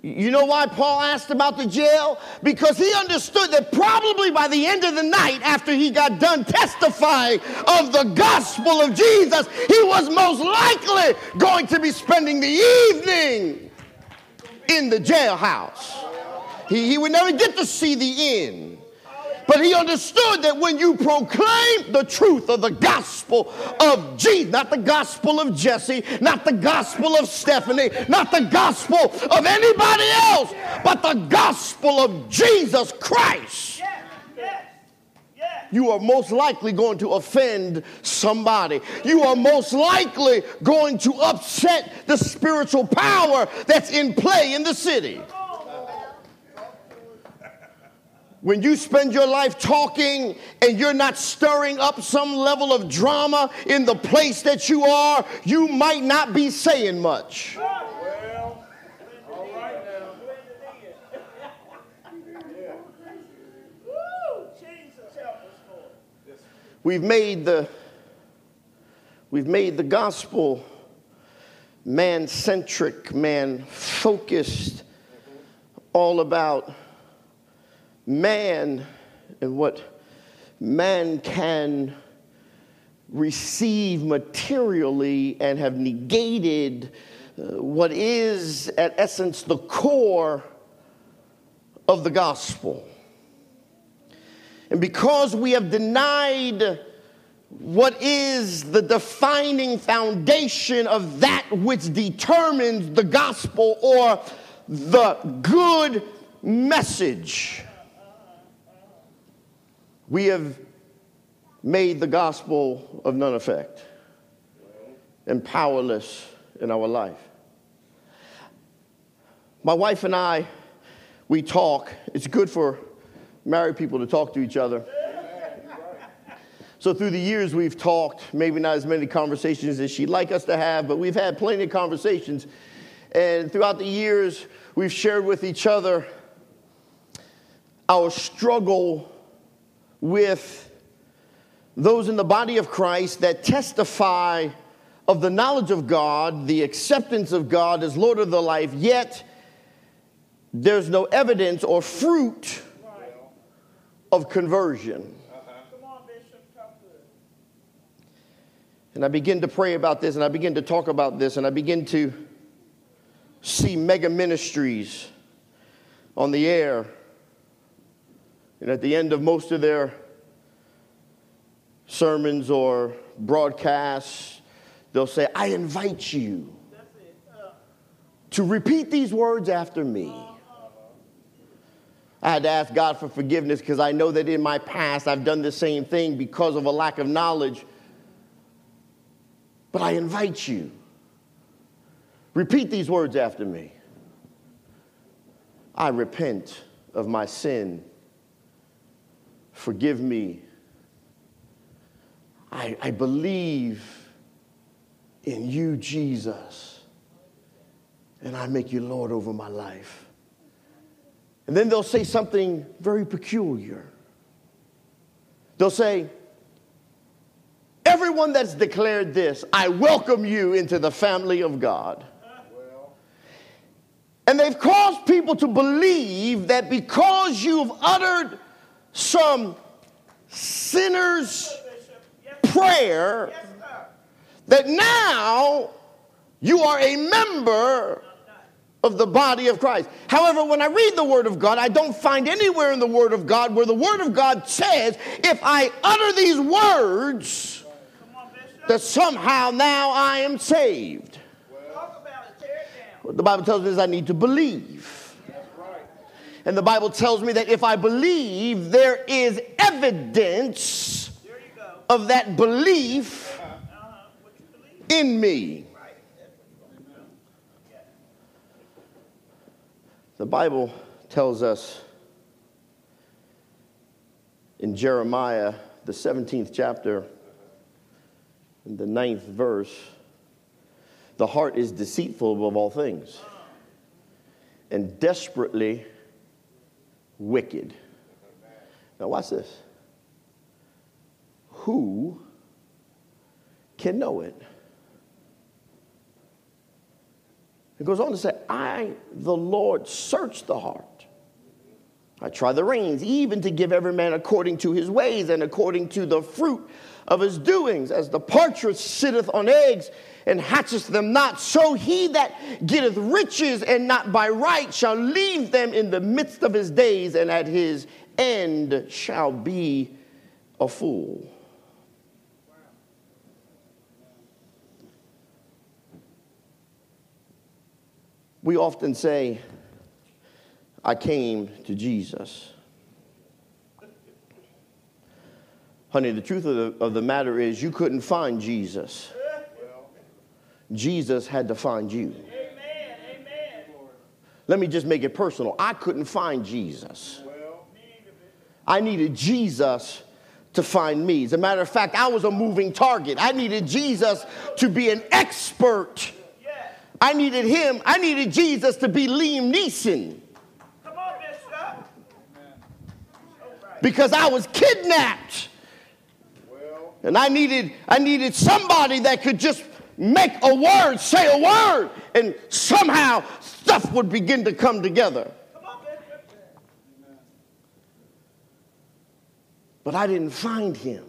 You know why Paul asked about the jail? Because he understood that probably by the end of the night, after he got done testifying of the gospel of Jesus, he was most likely going to be spending the evening in the jailhouse. He, he would never get to see the end. But he understood that when you proclaim the truth of the gospel of Jesus, not the gospel of Jesse, not the gospel of Stephanie, not the gospel of anybody else, but the gospel of Jesus Christ, you are most likely going to offend somebody. You are most likely going to upset the spiritual power that's in play in the city. When you spend your life talking and you're not stirring up some level of drama in the place that you are, you might not be saying much. We've made the We've made the gospel man centric, man focused, all about man and what man can receive materially and have negated uh, what is, at essence, the core of the gospel. And because we have denied what is the defining foundation of that which determines the gospel or the good message, we have made the gospel of none effect and powerless in our life. My wife and I, we talk. It's good for married people to talk to each other. So through the years, we've talked, maybe not as many conversations as she'd like us to have, but we've had plenty of conversations. And throughout the years, we've shared with each other our struggle with those in the body of Christ that testify of the knowledge of God, the acceptance of God as Lord of the life, yet there's no evidence or fruit of conversion. And I begin to pray about this and I begin to talk about this and I begin to see mega ministries on the air. And at the end of most of their sermons or broadcasts, they'll say, I invite you uh. to repeat these words after me. I had to ask God for forgiveness because I know that in my past I've done the same thing because of a lack of knowledge. But I invite you, repeat these words after me. I repent of my sin. Forgive me I, I believe in you, Jesus, and I make you Lord over my life. And then they'll say something very peculiar. They'll say, Everyone that's declared this, I welcome you into the family of God. And they've caused people to believe that because you've uttered some sinner's prayer that now you are a member of the body of Christ. However, when I read the Word of God, I don't find anywhere in the Word of God where the Word of God says, if I utter these words, that somehow now I am saved. What the Bible tells me is I need to believe. And the Bible tells me that if I believe, there is evidence of that belief in me. The Bible tells us in Jeremiah, the 17th chapter, the ninth verse, the heart is deceitful above all things and desperately wicked. Now, watch this who can know it? It goes on to say, I, the Lord, search the heart. I try the reins, even to give every man according to his ways and according to the fruit of his doings. As the partridge sitteth on eggs and hatcheth them not, so he that getteth riches and not by right shall leave them in the midst of his days, and at his end shall be a fool. We often say, I came to Jesus. Honey, the truth of the, of the matter is, you couldn't find Jesus. Jesus had to find you. Let me just make it personal. I couldn't find Jesus. I needed Jesus to find me. As a matter of fact, I was a moving target. I needed Jesus to be an expert I needed him, I needed Jesus to be Liam Neeson. Because I was kidnapped And I needed, I needed somebody that could just make a word, say a word, and somehow stuff would begin to come together. But I didn't find him.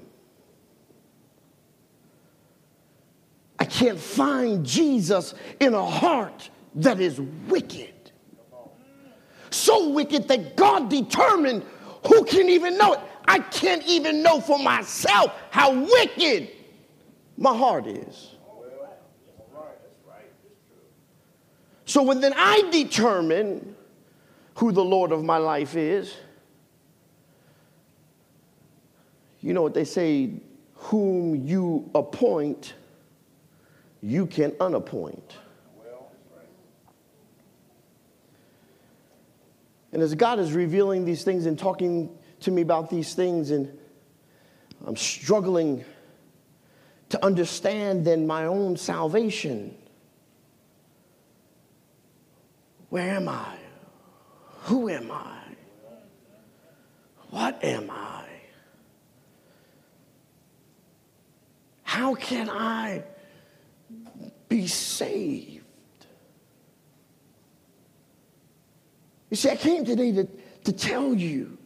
I can't find Jesus in a heart that is wicked. So wicked that God determined who can even know it. I can't even know for myself how wicked my heart is. So when then I determine who the Lord of my life is, you know what they say, whom you appoint, you can unappoint. And as God is revealing these things and talking to me about these things, and I'm struggling to understand then my own salvation. Where am I? Who am I? What am I? How can I be saved? You see, I came today to, to tell you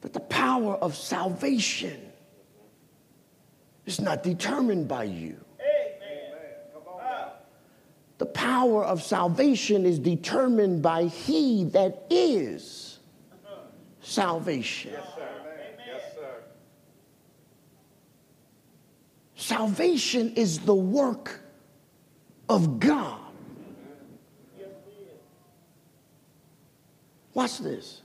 that the power of salvation is not determined by you. The power of salvation is determined by He that is salvation. Yes, Salvation is the work of God. Watch this.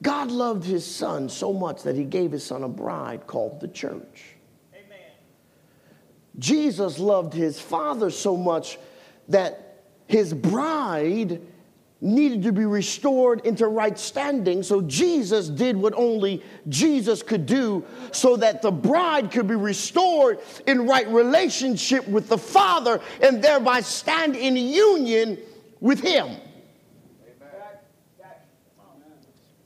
God loved his son so much that he gave his son a bride called the church. Amen. Jesus loved his father so much that his bride needed to be restored into right standing. So Jesus did what only Jesus could do so that the bride could be restored in right relationship with the Father and thereby stand in union with him.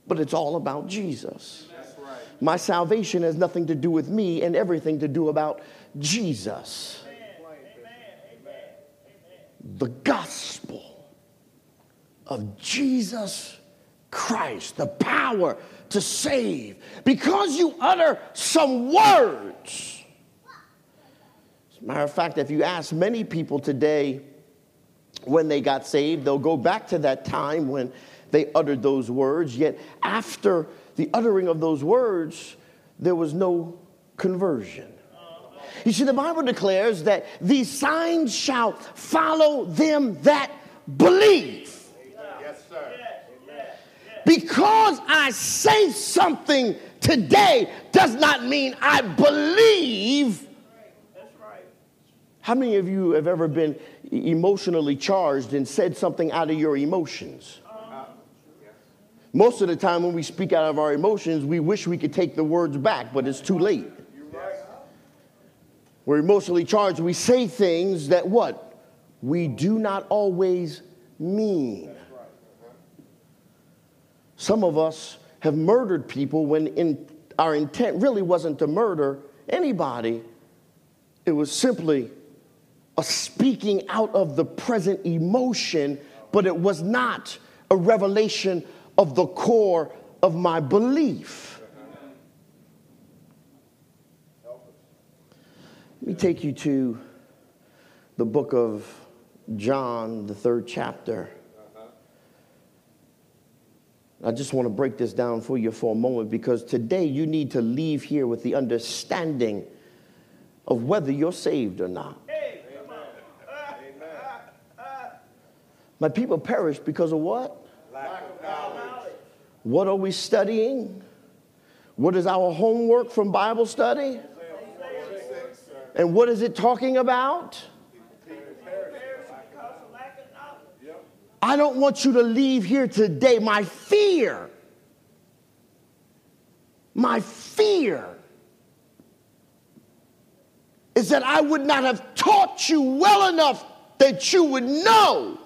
But it's all about Jesus. My salvation has nothing to do with me and everything to do about Jesus the gospel of Jesus Christ, the power to save, because you utter some words. As a matter of fact, if you ask many people today when they got saved, they'll go back to that time when they uttered those words, yet after the uttering of those words, there was no conversion. You see, the Bible declares that these signs shall follow them that believe. Because I say something today does not mean I believe. How many of you have ever been emotionally charged and said something out of your emotions? Most of the time, when we speak out of our emotions, we wish we could take the words back, but it's too late. We're emotionally charged. We say things that what? We do not always mean. Some of us have murdered people when in, our intent really wasn't to murder anybody. It was simply a speaking out of the present emotion, but it was not a revelation of the core of my belief. Let me take you to the book of John, the third chapter. I just want to break this down for you for a moment because today you need to leave here with the understanding of whether you're saved or not. My people perish because of what? Lack of knowledge. What are we studying? What is our homework from Bible study? And what is it talking about? I don't want you to leave here today. My fear, my fear is that I would not have taught you well enough that you would know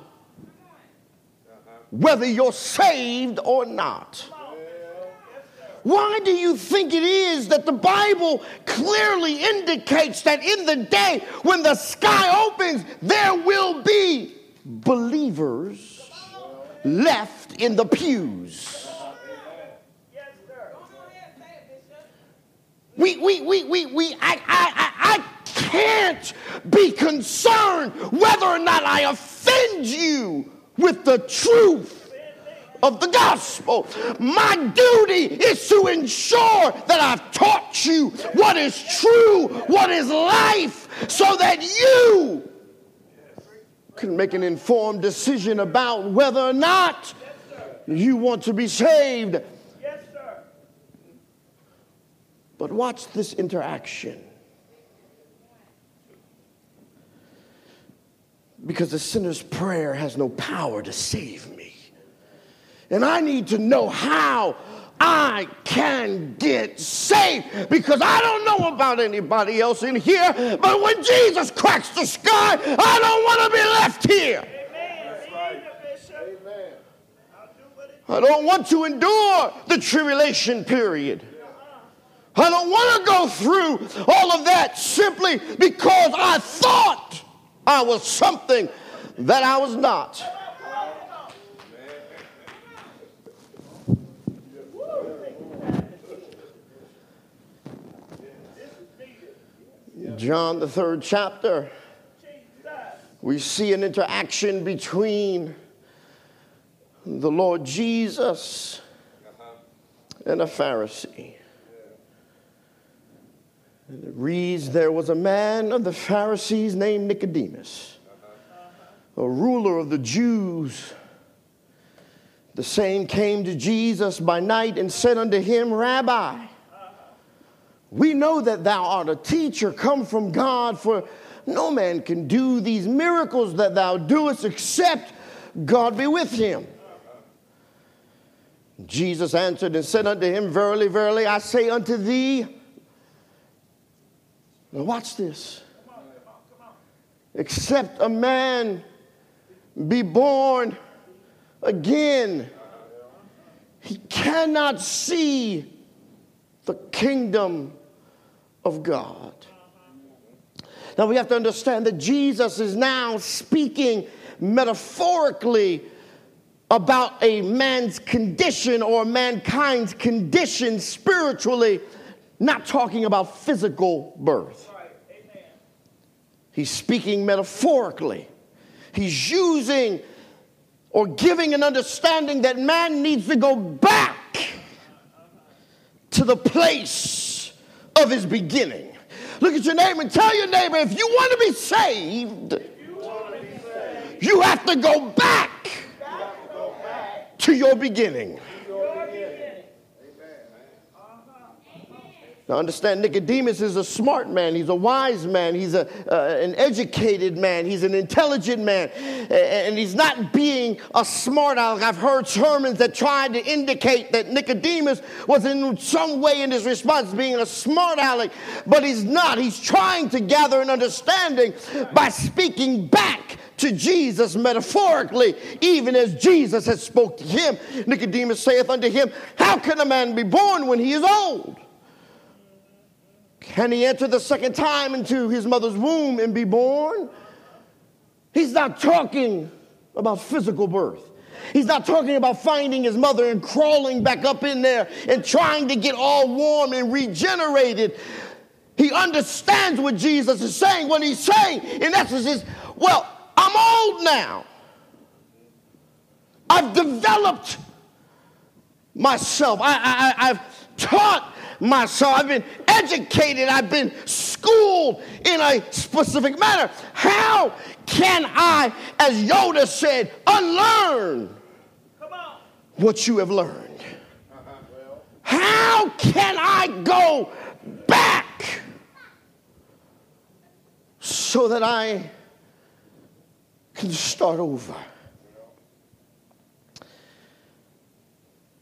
whether you're saved or not. Why do you think it is that the Bible clearly indicates that in the day when the sky opens, there will be believers left in the pews? We, we, we, we, we, I, I, I, I can't be concerned whether or not I offend you with the truth of the gospel. My duty is to ensure that I've taught you what is true, what is life, so that you can make an informed decision about whether or not you want to be saved. But watch this interaction. Because the sinner's prayer has no power to save me and I need to know how I can get saved because I don't know about anybody else in here, but when Jesus cracks the sky, I don't want to be left here. I don't want to endure the tribulation period. I don't want to go through all of that simply because I thought I was something that I was not. John, the third chapter, we see an interaction between the Lord Jesus and a Pharisee. And it reads There was a man of the Pharisees named Nicodemus, a ruler of the Jews. The same came to Jesus by night and said unto him, Rabbi, we know that thou art a teacher come from God, for no man can do these miracles that thou doest except God be with him. Jesus answered and said unto him, Verily, verily, I say unto thee, now watch this. Except a man be born again, he cannot see the kingdom of God. Now we have to understand that Jesus is now speaking metaphorically about a man's condition or mankind's condition spiritually, not talking about physical birth. He's speaking metaphorically. He's using or giving an understanding that man needs to go back to the place of his beginning. Look at your neighbor and tell your neighbor if you want to be saved, you have to go back to your beginning. Now, understand, Nicodemus is a smart man. He's a wise man. He's a, uh, an educated man. He's an intelligent man. And he's not being a smart aleck. I've heard sermons that tried to indicate that Nicodemus was in some way in his response being a smart aleck, but he's not. He's trying to gather an understanding by speaking back to Jesus metaphorically, even as Jesus had spoke to him. Nicodemus saith unto him, How can a man be born when he is old? Can he enter the second time into his mother's womb and be born? He's not talking about physical birth. He's not talking about finding his mother and crawling back up in there and trying to get all warm and regenerated. He understands what Jesus is saying. What he's saying, in essence, is, well, I'm old now. I've developed myself. I, I, have taught myself. I've been educated. I've been schooled in a specific manner. How can I, as Yoda said, unlearn what you have learned? How can I go back so that I can start over?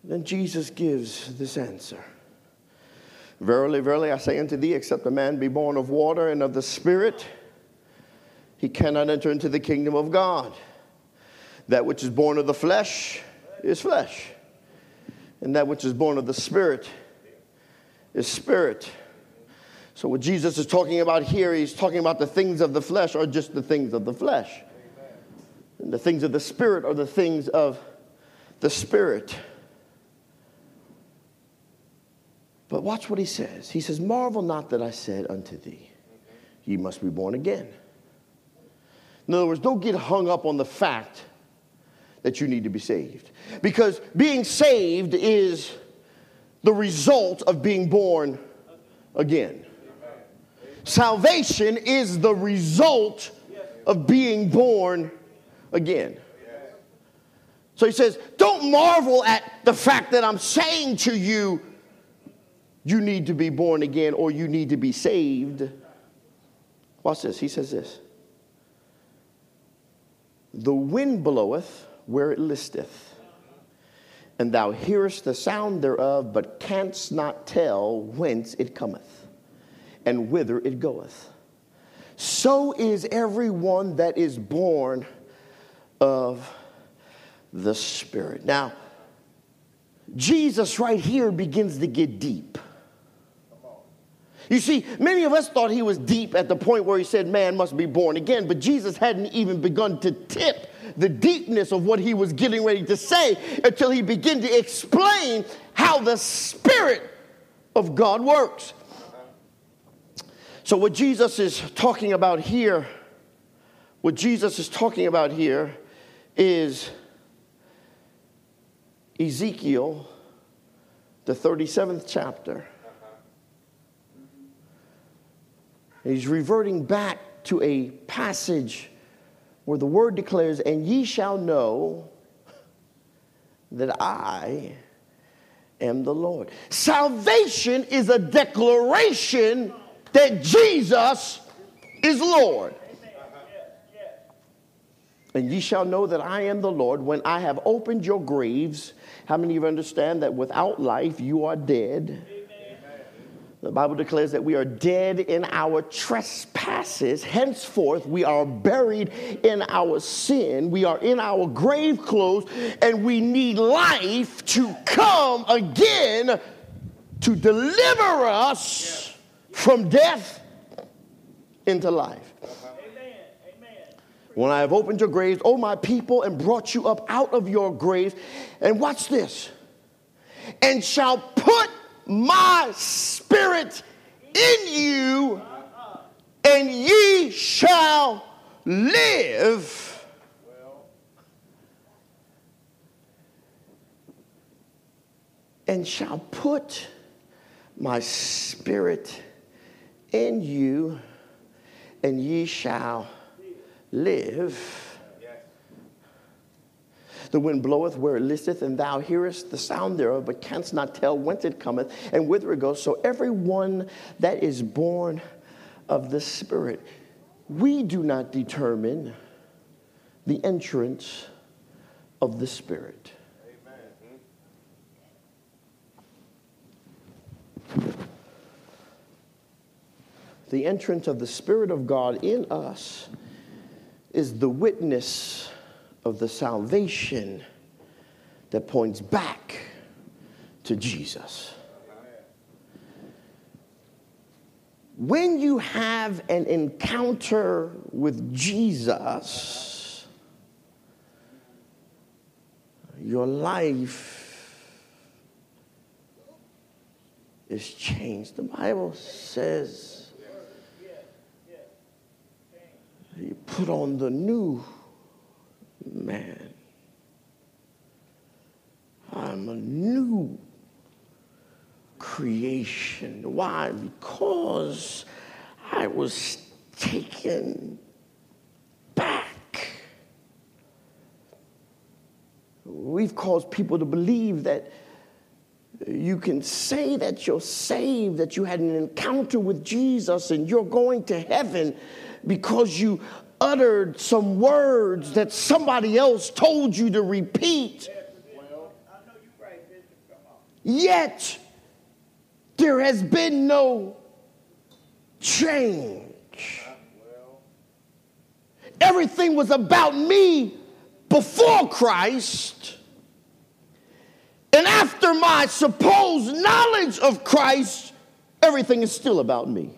Then Jesus gives this answer. Verily, verily, I say unto thee, except a man be born of water and of the Spirit, he cannot enter into the kingdom of God. That which is born of the flesh is flesh, and that which is born of the Spirit is spirit. So, what Jesus is talking about here, he's talking about the things of the flesh are just the things of the flesh. And the things of the spirit are the things of the spirit. But watch what he says. He says, Marvel not that I said unto thee, ye must be born again. In other words, don't get hung up on the fact that you need to be saved. Because being saved is the result of being born again. Salvation is the result of being born again. So he says, Don't marvel at the fact that I'm saying to you, you need to be born again or you need to be saved. Watch this. He says this The wind bloweth where it listeth, and thou hearest the sound thereof, but canst not tell whence it cometh and whither it goeth. So is everyone that is born of the Spirit. Now, Jesus right here begins to get deep. You see, many of us thought he was deep at the point where he said man must be born again, but Jesus hadn't even begun to tip the deepness of what he was getting ready to say until he began to explain how the Spirit of God works. So, what Jesus is talking about here, what Jesus is talking about here is Ezekiel, the 37th chapter. He's reverting back to a passage where the word declares, And ye shall know that I am the Lord. Salvation is a declaration that Jesus is Lord. And ye shall know that I am the Lord when I have opened your graves. How many of you understand that without life you are dead? The Bible declares that we are dead in our trespasses. Henceforth, we are buried in our sin. We are in our grave clothes, and we need life to come again to deliver us from death into life. When I have opened your graves, O my people, and brought you up out of your graves, and watch this, and shall put my spirit in you, and ye shall live. And shall put my spirit in you, and ye shall live. The wind bloweth where it listeth, and thou hearest the sound thereof, but canst not tell whence it cometh and whither it goes. So every one that is born of the Spirit, we do not determine the entrance of the Spirit. The entrance of the Spirit of God in us is the witness of the salvation that points back to Jesus. When you have an encounter with Jesus, your life is changed. The Bible says you put on the new man. I'm a new creation. Why? Because I was taken back. We've caused people to believe that you can say that you're saved, that you had an encounter with Jesus and you're going to heaven because you uttered some words that somebody else told you to repeat. Yet, there has been no change. Everything was about me before Christ. And after my supposed knowledge of Christ, everything is still about me.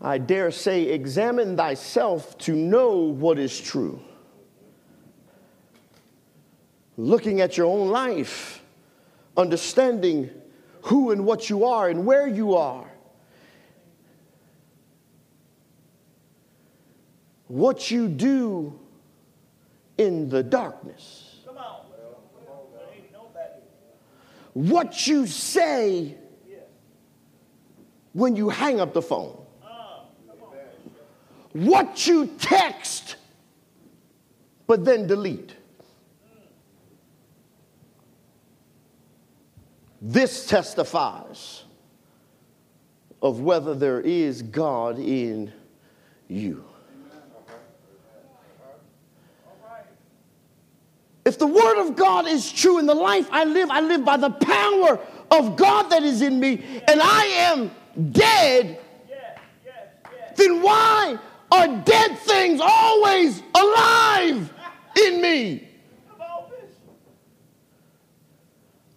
I dare say, examine thyself to know what is true. Looking at your own life, understanding who and what you are and where you are. What you do in the darkness. What you say when you hang up the phone. What you text, but then delete. This testifies of whether there is God in you. If the word of God is true in the life I live, I live by the power of God that is in me, and I am dead, then why are dead things always alive in me?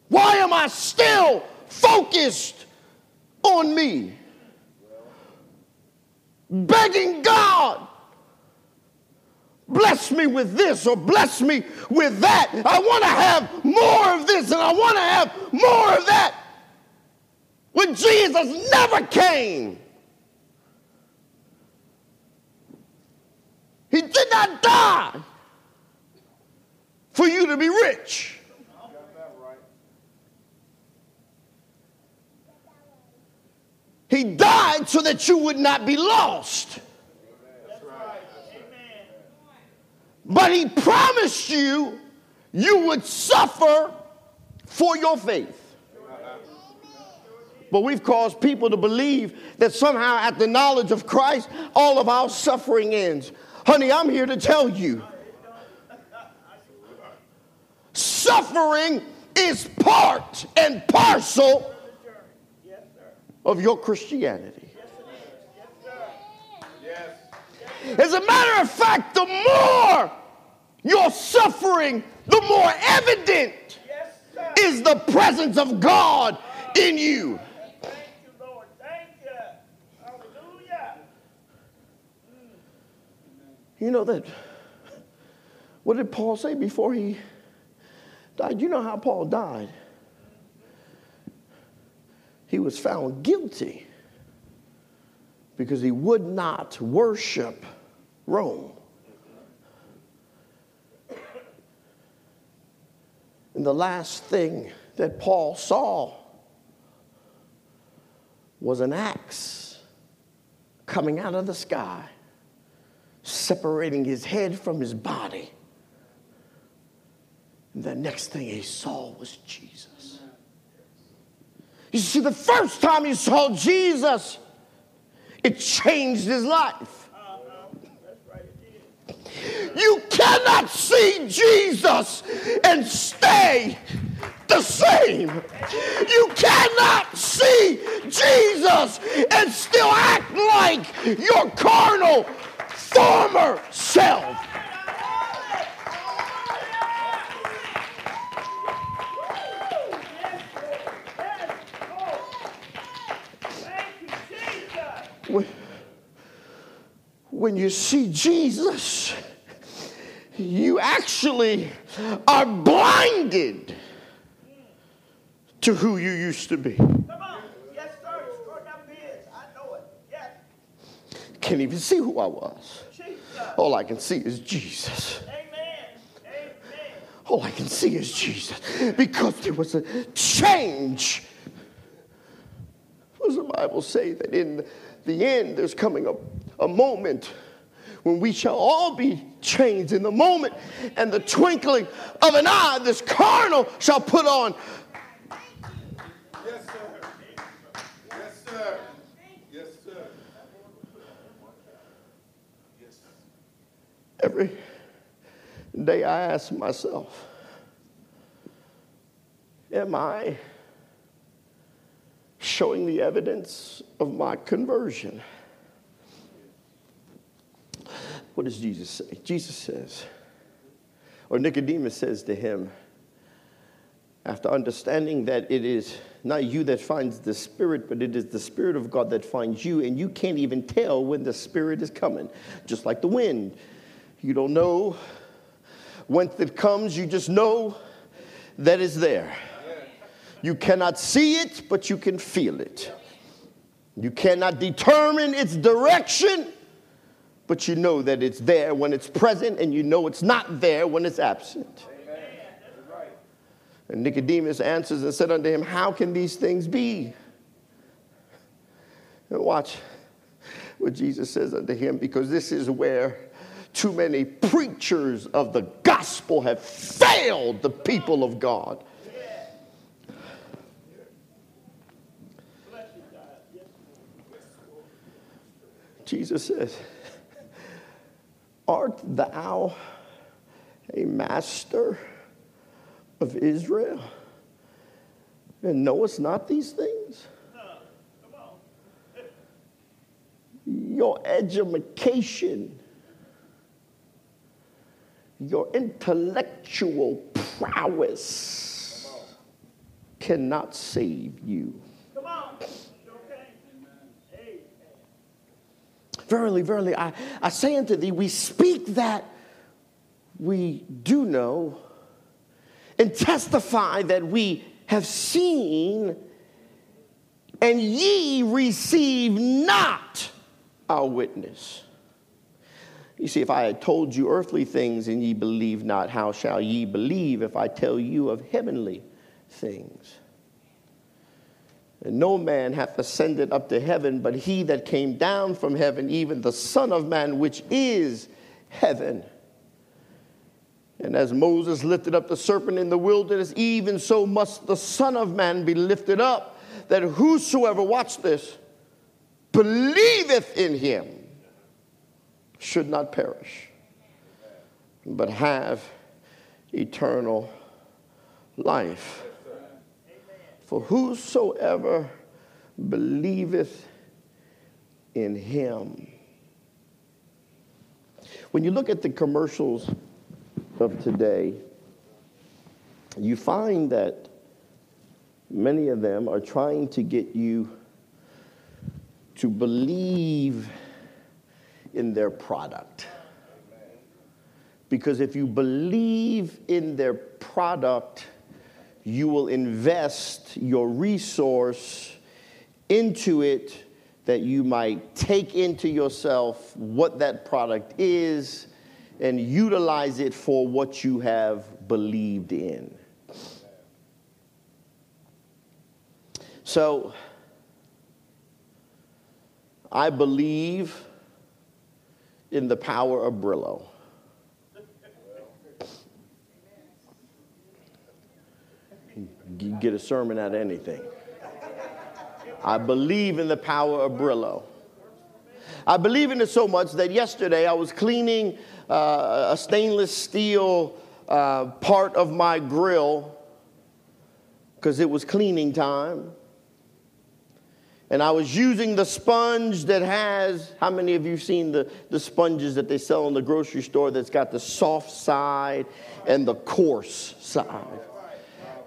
Why am I still focused on me? Begging God, bless me with this or bless me with that. I want to have more of this and I want to have more of that. When Jesus never came, He did not die for you to be rich. He died so that you would not be lost. But he promised you you would suffer for your faith. But we've caused people to believe that somehow at the knowledge of Christ, all of our suffering ends. Honey, I'm here to tell you suffering is part and parcel of your Christianity. As a matter of fact, the more you're suffering, the more evident is the presence of God in you. You know that, what did Paul say before he died? You know how Paul died? He was found guilty because he would not worship Rome. And the last thing that Paul saw was an axe coming out of the sky separating his head from his body. And the next thing he saw was Jesus. You see, the first time he saw Jesus, it changed his life. You cannot see Jesus and stay the same. You cannot see Jesus and still act like your carnal former self. When, you see Jesus, you actually are blinded to who you used to be. Can't even see who I was. All I can see is Jesus. All I can see is Jesus. Because there was a change. What does the Bible say? That in the end, there's coming a, a moment when we shall all be changed in the moment and the twinkling of an eye, this carnal shall put on Every day I ask myself, am I showing the evidence of my conversion? What does Jesus say? Jesus says, or Nicodemus says to him, after understanding that it is not you that finds the Spirit, but it is the Spirit of God that finds you, and you can't even tell when the Spirit is coming, just like the wind. You don't know whence it comes, you just know that it's there. You cannot see it, but you can feel it. You cannot determine its direction, but you know that it's there when it's present, and you know it's not there when it's absent. And Nicodemus answers and said unto him, How can these things be? And watch what Jesus says unto him, because this is where too many preachers of the gospel have failed the people of God. Jesus says, Art thou a master? of Israel and knowest not these things? Your education, your intellectual prowess cannot save you. Verily, verily, I, I say unto thee, we speak that we do know and testify that we have seen, and ye receive not our witness. You see, if I had told you earthly things and ye believe not, how shall ye believe if I tell you of heavenly things? And no man hath ascended up to heaven, but he that came down from heaven, even the Son of Man, which is heaven. And as Moses lifted up the serpent in the wilderness, even so must the Son of Man be lifted up, that whosoever, watch this, believeth in him should not perish, but have eternal life. For whosoever believeth in him. When you look at the commercials, of today, you find that many of them are trying to get you to believe in their product. Because if you believe in their product, you will invest your resource into it that you might take into yourself what that product is and utilize it for what you have believed in. So, I believe in the power of Brillo. You get a sermon out of anything. I believe in the power of Brillo. I believe in it so much that yesterday I was cleaning uh, a stainless steel uh, part of my grill because it was cleaning time. And I was using the sponge that has, how many of you seen the, the sponges that they sell in the grocery store that's got the soft side and the coarse side?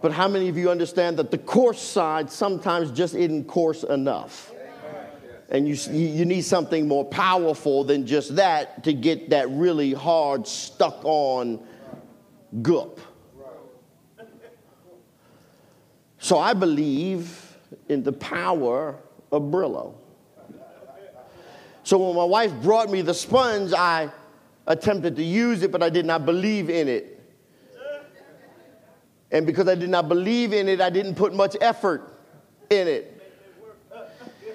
But how many of you understand that the coarse side sometimes just isn't coarse enough? and you, you need something more powerful than just that to get that really hard, stuck on goop. So I believe in the power of Brillo. So when my wife brought me the sponge, I attempted to use it, but I did not believe in it. And because I did not believe in it, I didn't put much effort in it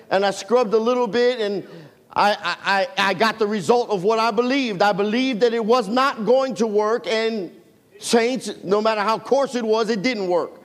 and I scrubbed a little bit and I, I, I got the result of what I believed. I believed that it was not going to work, and saints, no matter how coarse it was, it didn't work.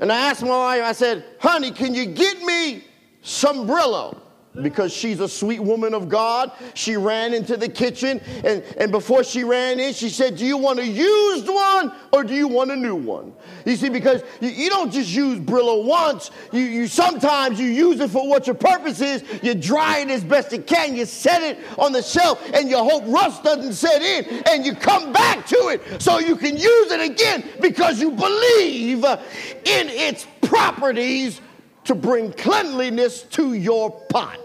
And I asked my wife, I said, honey, can you get me some Brillo? Because she's a sweet woman of God, she ran into the kitchen. And, and before she ran in, she said, Do you want a used one or do you want a new one? You see, because you, you don't just use Brillo once, you, you sometimes you use it for what your purpose is. You dry it as best you can, you set it on the shelf, and you hope rust doesn't set in, and you come back to it so you can use it again because you believe in its properties to bring cleanliness to your pot.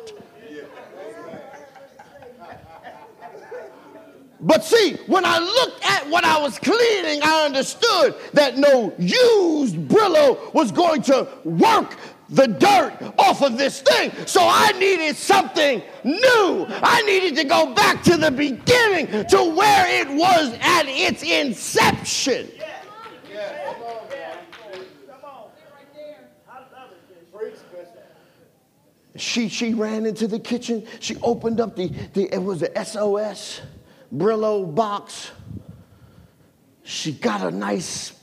But see, when I looked at what I was cleaning, I understood that no used Brillo was going to work the dirt off of this thing. So I needed something new. I needed to go back to the beginning to where it was at its inception. She, she ran into the kitchen. She opened up the, the it was the SOS Brillo box. She got a nice,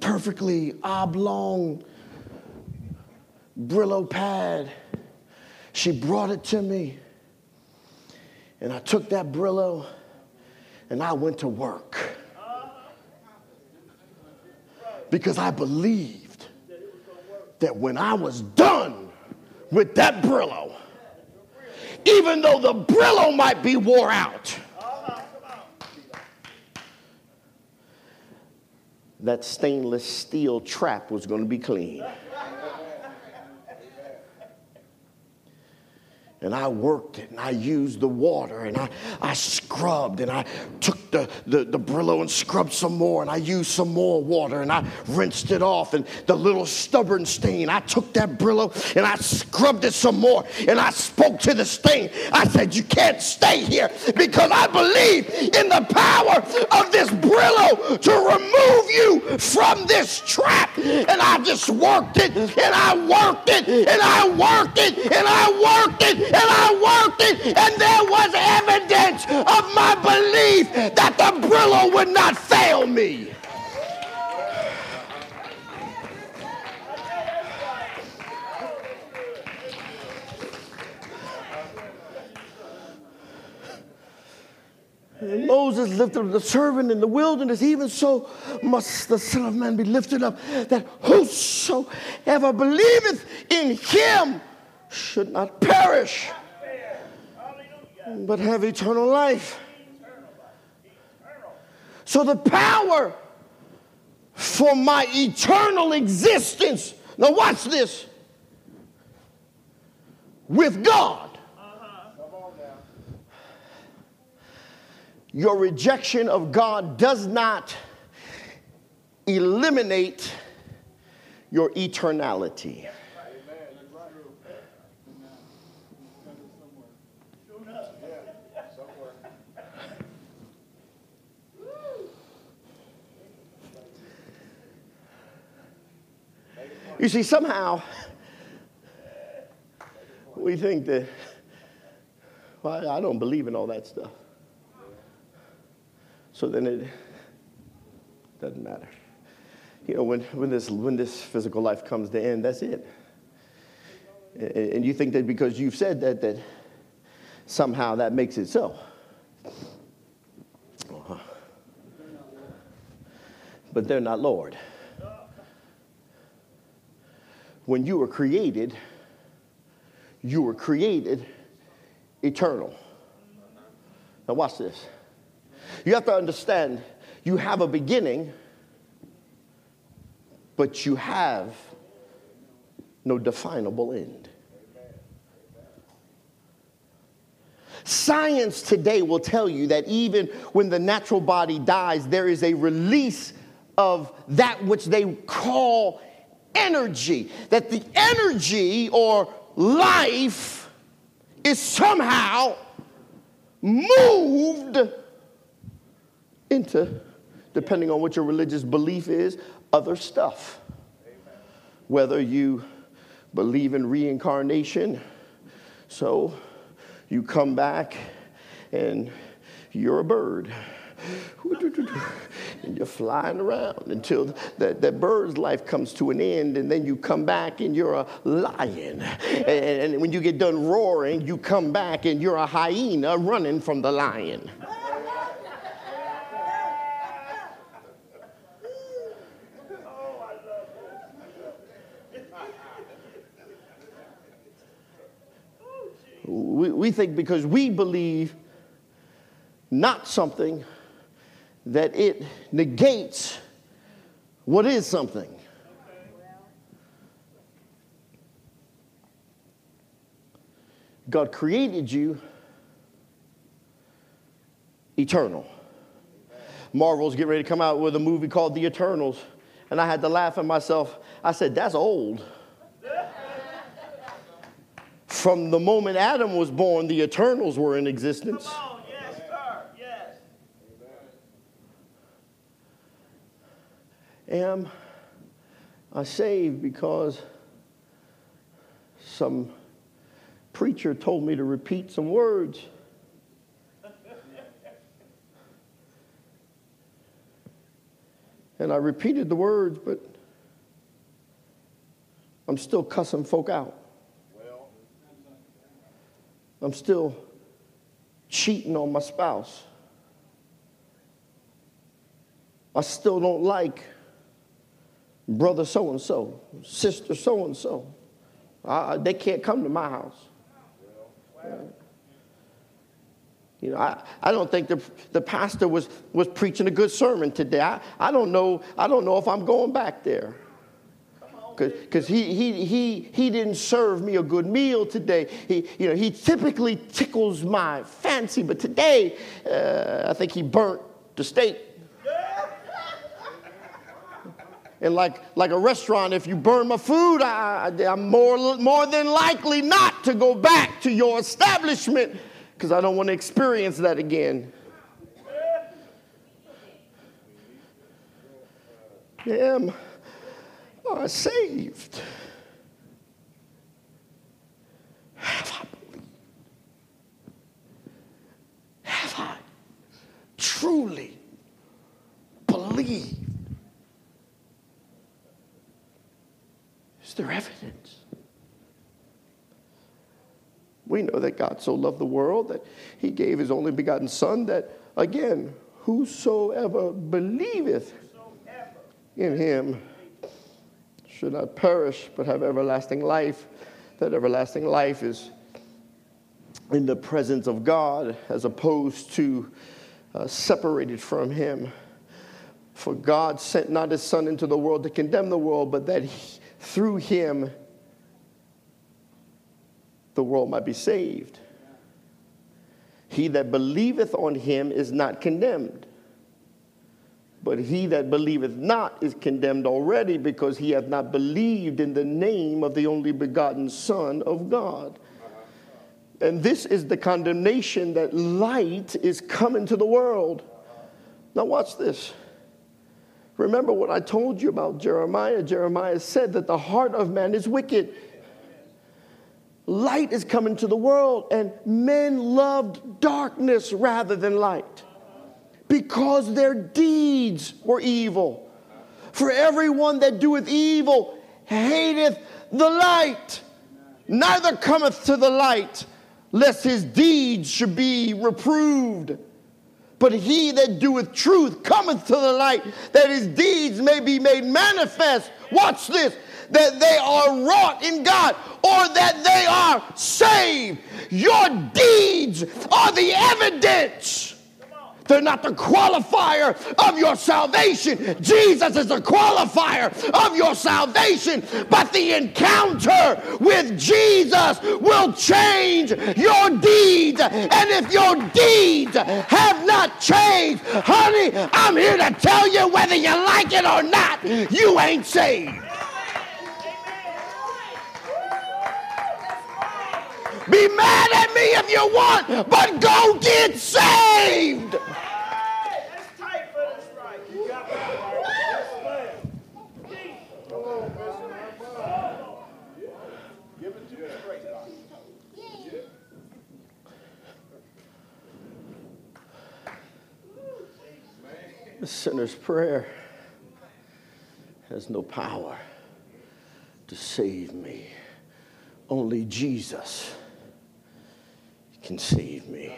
perfectly oblong Brillo pad. She brought it to me. And I took that Brillo and I went to work. Because I believed that when I was done with that Brillo, even though the Brillo might be wore out. That stainless steel trap was going to be clean. And I worked it and I used the water and I, I scrubbed and I took the, the, the Brillo and scrubbed some more and I used some more water and I rinsed it off. And the little stubborn stain, I took that Brillo and I scrubbed it some more and I spoke to the stain. I said, You can't stay here because I believe in the power of this Brillo to remove you from this trap. And I just worked it and I worked it and I worked it and I worked it and I worked it, and there was evidence of my belief that the Brillo would not fail me. And Moses lifted up the servant in the wilderness, even so must the Son of Man be lifted up, that whosoever believeth in him should not perish, but have eternal life. So the power for my eternal existence, now watch this, with God. Your rejection of God does not eliminate your eternality. You see, somehow we think that, well, I don't believe in all that stuff. So then it doesn't matter. You know, when, when, this, when this physical life comes to end, that's it. And you think that because you've said that, that somehow that makes it so. Uh-huh. But they're not Lord when you were created, you were created eternal. Now, watch this. You have to understand you have a beginning, but you have no definable end. Science today will tell you that even when the natural body dies, there is a release of that which they call energy, that the energy or life is somehow moved into, depending on what your religious belief is, other stuff. Whether you believe in reincarnation, so you come back and you're a bird. And you're flying around until that, that bird's life comes to an end, and then you come back and you're a lion. And, and when you get done roaring, you come back and you're a hyena running from the lion. We, we think because we believe not something that it negates what is something. God created you eternal. Marvel's getting ready to come out with a movie called The Eternals. And I had to laugh at myself. I said, That's old. From the moment Adam was born, the Eternals were in existence. Am I saved because some preacher told me to repeat some words? And I repeated the words, but I'm still cussing folk out. I'm still cheating on my spouse. I still don't like brother so and so, sister so and so. They can't come to my house. You know, I, I don't think the, the pastor was, was preaching a good sermon today. I, I, don't know, I don't know if I'm going back there. Because he, he, he, he didn't serve me a good meal today. He, you know, he typically tickles my fancy, but today uh, I think he burnt the steak. And like, like a restaurant, if you burn my food, I, I'm more, more than likely not to go back to your establishment because I don't want to experience that again. Am I saved? Have I believed? Have I truly believed? Their evidence. We know that God so loved the world that he gave his only begotten Son, that again, whosoever believeth in him should not perish but have everlasting life. That everlasting life is in the presence of God as opposed to uh, separated from him. For God sent not his Son into the world to condemn the world, but that he, through him the world might be saved. He that believeth on him is not condemned. But he that believeth not is condemned already because he hath not believed in the name of the only begotten Son of God. And this is the condemnation that light is coming to the world. Now, watch this. Remember what I told you about Jeremiah. Jeremiah said that the heart of man is wicked. Light is coming to the world, and men loved darkness rather than light because their deeds were evil. For everyone that doeth evil hateth the light, neither cometh to the light, lest his deeds should be reproved. But he that doeth truth cometh to the light, that his deeds may be made manifest. Watch this that they are wrought in God or that they are saved. Your deeds are the evidence they're not the qualifier of your salvation. Jesus is the qualifier of your salvation. But the encounter with Jesus will change your deeds. And if your deeds have not changed, honey, I'm here to tell you whether you like it or not, you ain't saved. Be mad at me if you want, but go get saved. The sinner's prayer has no power to save me. Only Jesus can save me.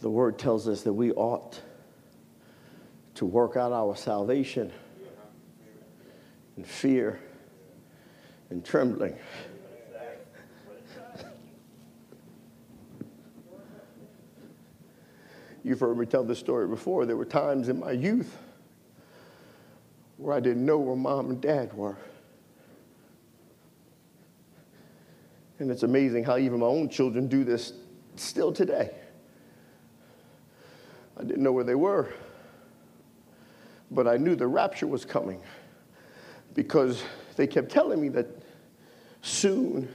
The word tells us that we ought to work out our salvation in fear and trembling. You've heard me tell this story before. There were times in my youth where I didn't know where mom and dad were. And it's amazing how even my own children do this still today. I didn't know where they were, but I knew the rapture was coming because they kept telling me that soon,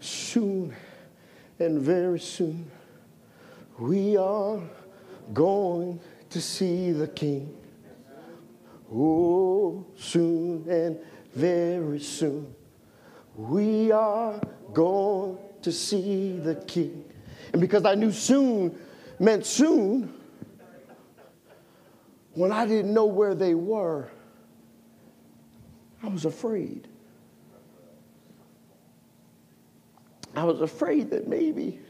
soon, and very soon, we are going to see the King. Oh, soon and very soon, we are going to see the King. And because I knew soon meant soon, when I didn't know where they were, I was afraid. I was afraid that maybe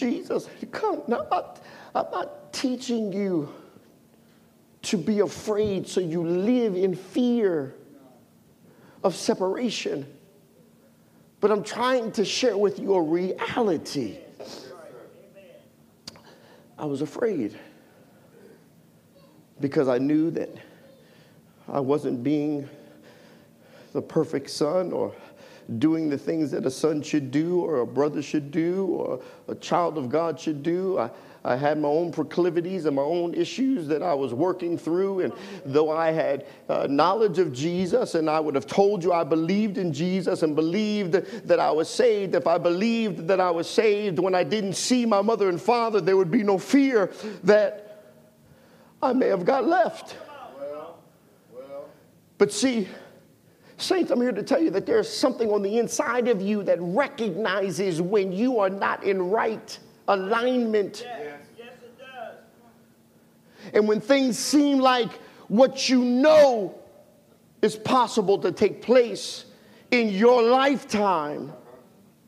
Jesus come. Now, I'm not, I'm not teaching you to be afraid so you live in fear of separation, but I'm trying to share with you a reality. I was afraid because I knew that I wasn't being the perfect son or doing the things that a son should do or a brother should do or a child of God should do. I, I had my own proclivities and my own issues that I was working through. And though I had uh, knowledge of Jesus and I would have told you I believed in Jesus and believed that I was saved, if I believed that I was saved when I didn't see my mother and father, there would be no fear that I may have got left. Well, well. But see, Saints, I'm here to tell you that there's something on the inside of you that recognizes when you are not in right alignment. Yes, yes it does. And when things seem like what you know is possible to take place in your lifetime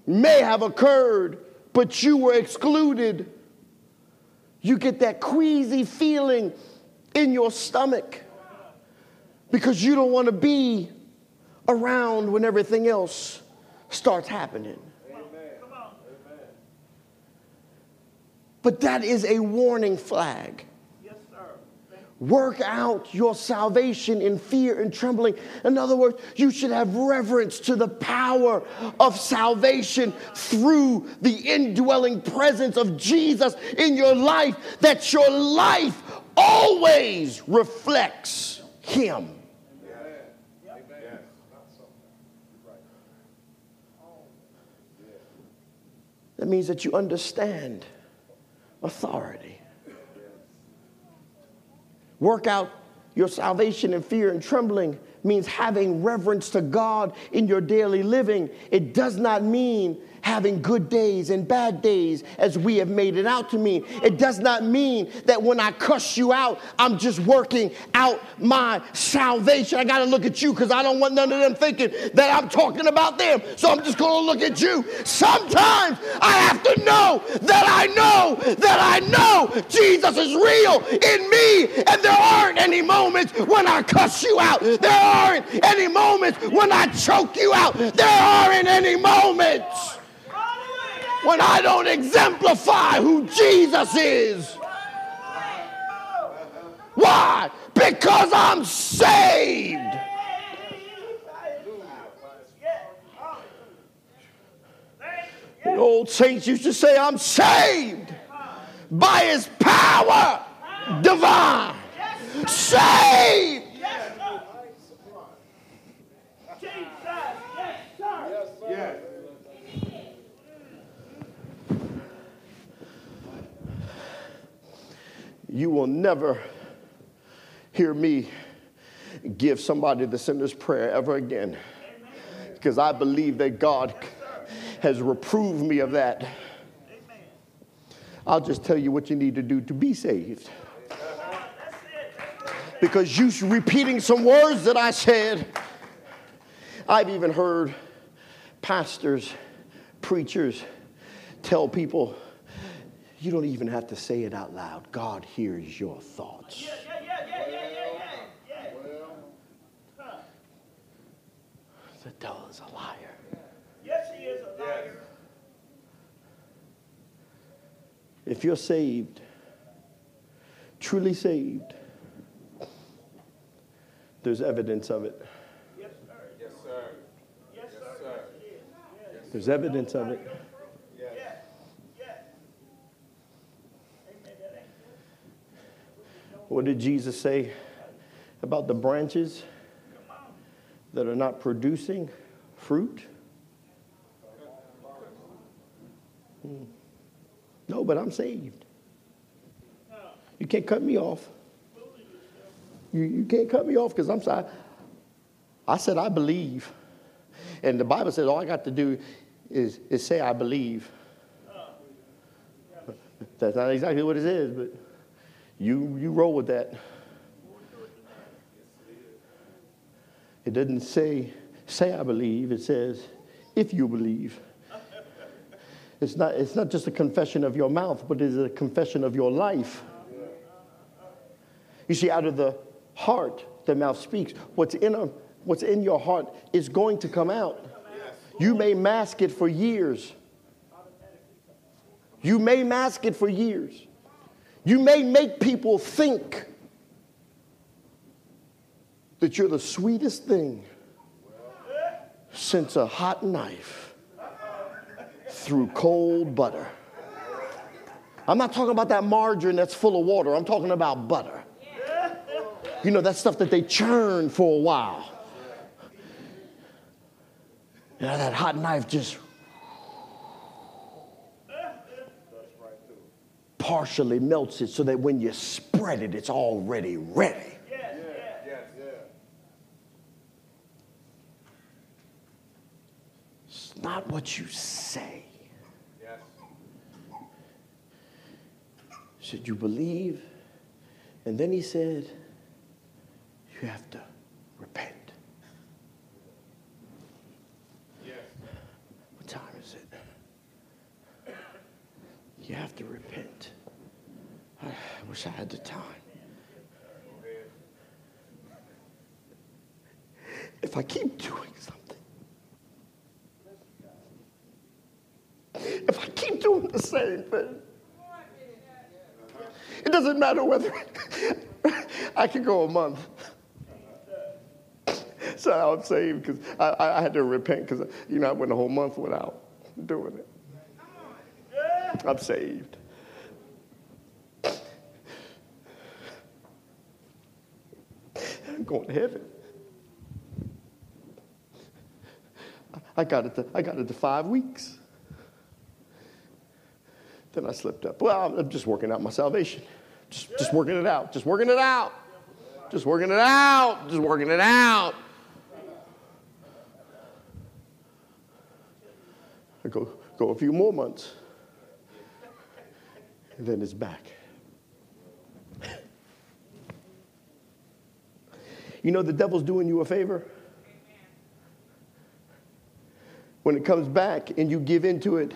may have occurred, but you were excluded, you get that queasy feeling in your stomach because you don't want to be around when everything else starts happening. But that is a warning flag. Yes, Work out your salvation in fear and trembling. In other words, you should have reverence to the power of salvation through the indwelling presence of Jesus in your life, that your life always reflects Him. That means that you understand authority. Work out your salvation in fear and trembling means having reverence to God in your daily living. It does not mean having good days and bad days as we have made it out to mean. It does not mean that when I cuss you out, I'm just working out my salvation. I got to look at you because I don't want none of them thinking that I'm talking about them. So I'm just going to look at you. Sometimes I have to know that I know that I know Jesus is real in me and there aren't any moments when I cuss you out. There aren't any moments when I choke you out. There aren't any moments when I don't exemplify who Jesus is. Why? Because I'm saved. The old saints used to say, I'm saved by his power divine. Saved you will never hear me give somebody the sinner's prayer ever again. Because I believe that God has reproved me of that. I'll just tell you what you need to do to be saved. Because you repeating some words that I said, I've even heard pastors, preachers tell people, you don't even have to say it out loud. God hears your thoughts. The devil is a liar. Yes, he is a liar. If you're saved, truly saved, there's evidence of it. Yes, sir. Yes, sir. Yes, sir. There's evidence of it. Yes. Yes. Amen. That ain't What did Jesus say about the branches that are not producing fruit? Hmm. No, but I'm saved. You can't cut me off. You, you can't cut me off because I'm sorry. I said I believe. And the Bible says all I got to do is, is say I believe. That's not exactly what it is, but you, you roll with that. It doesn't say, say I believe. It says, if you believe. It's not, it's not just a confession of your mouth, but it's a confession of your life. You see, out of the heart, the mouth speaks. What's in, a, what's in your heart is going to come out. You may mask it for years. You may mask it for years. You may make people think that you're the sweetest thing since a hot knife through cold butter. I'm not talking about that margarine that's full of water. I'm talking about butter. You know, that stuff that they churn for a while. You know, that hot knife just partially melts it so that when you spread it, it's already ready. It's not what you say. Should you believe? And then he said, you have to repent. What time is it? You have to repent. I wish I had the time. If I keep doing something, if I keep doing the same thing, it doesn't matter whether I could go a month. So I'm saved because I, I had to repent because you know I went a whole month without doing it. I'm saved. I'm going to heaven. I got it. To, I got it to five weeks. Then I slipped up. Well, I'm just working out my salvation. Just, just working it out. Just working it out. Just working it out. Just working it out. I go, go a few more months. And then it's back. You know, the devil's doing you a favor. When it comes back and you give into it,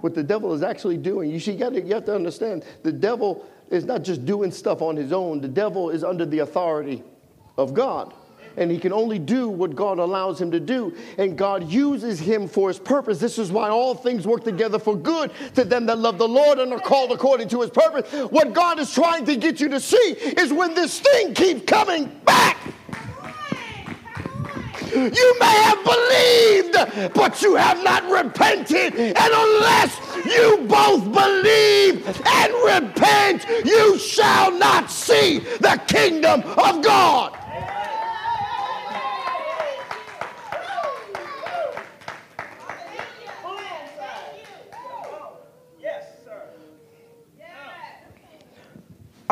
what the devil is actually doing, you see, you, gotta, you have to understand the devil is not just doing stuff on his own, the devil is under the authority of God and he can only do what God allows him to do. And God uses him for his purpose. This is why all things work together for good to them that love the Lord and are called according to his purpose. What God is trying to get you to see is when this thing keeps coming back. You may have believed, but you have not repented. And unless you both believe and repent, you shall not see the kingdom of God.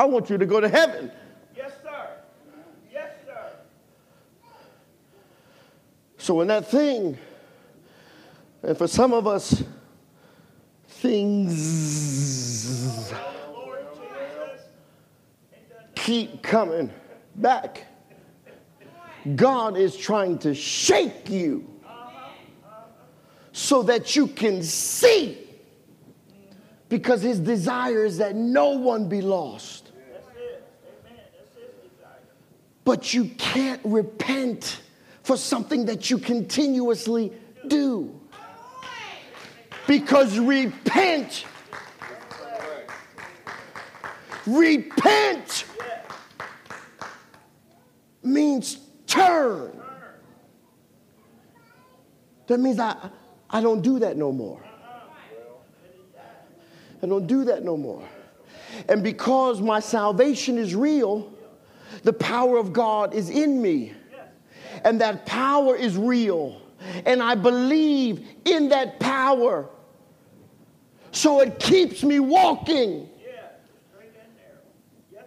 I want you to go to heaven. Yes, sir. Yes, sir. So, when that thing, and for some of us, things keep coming back. God is trying to shake you so that you can see because his desire is that no one be lost. But you can't repent for something that you continuously do. Because repent, repent means turn. That means I, I don't do that no more. I don't do that no more. And because my salvation is real, the power of God is in me. And that power is real. And I believe in that power. So it keeps me walking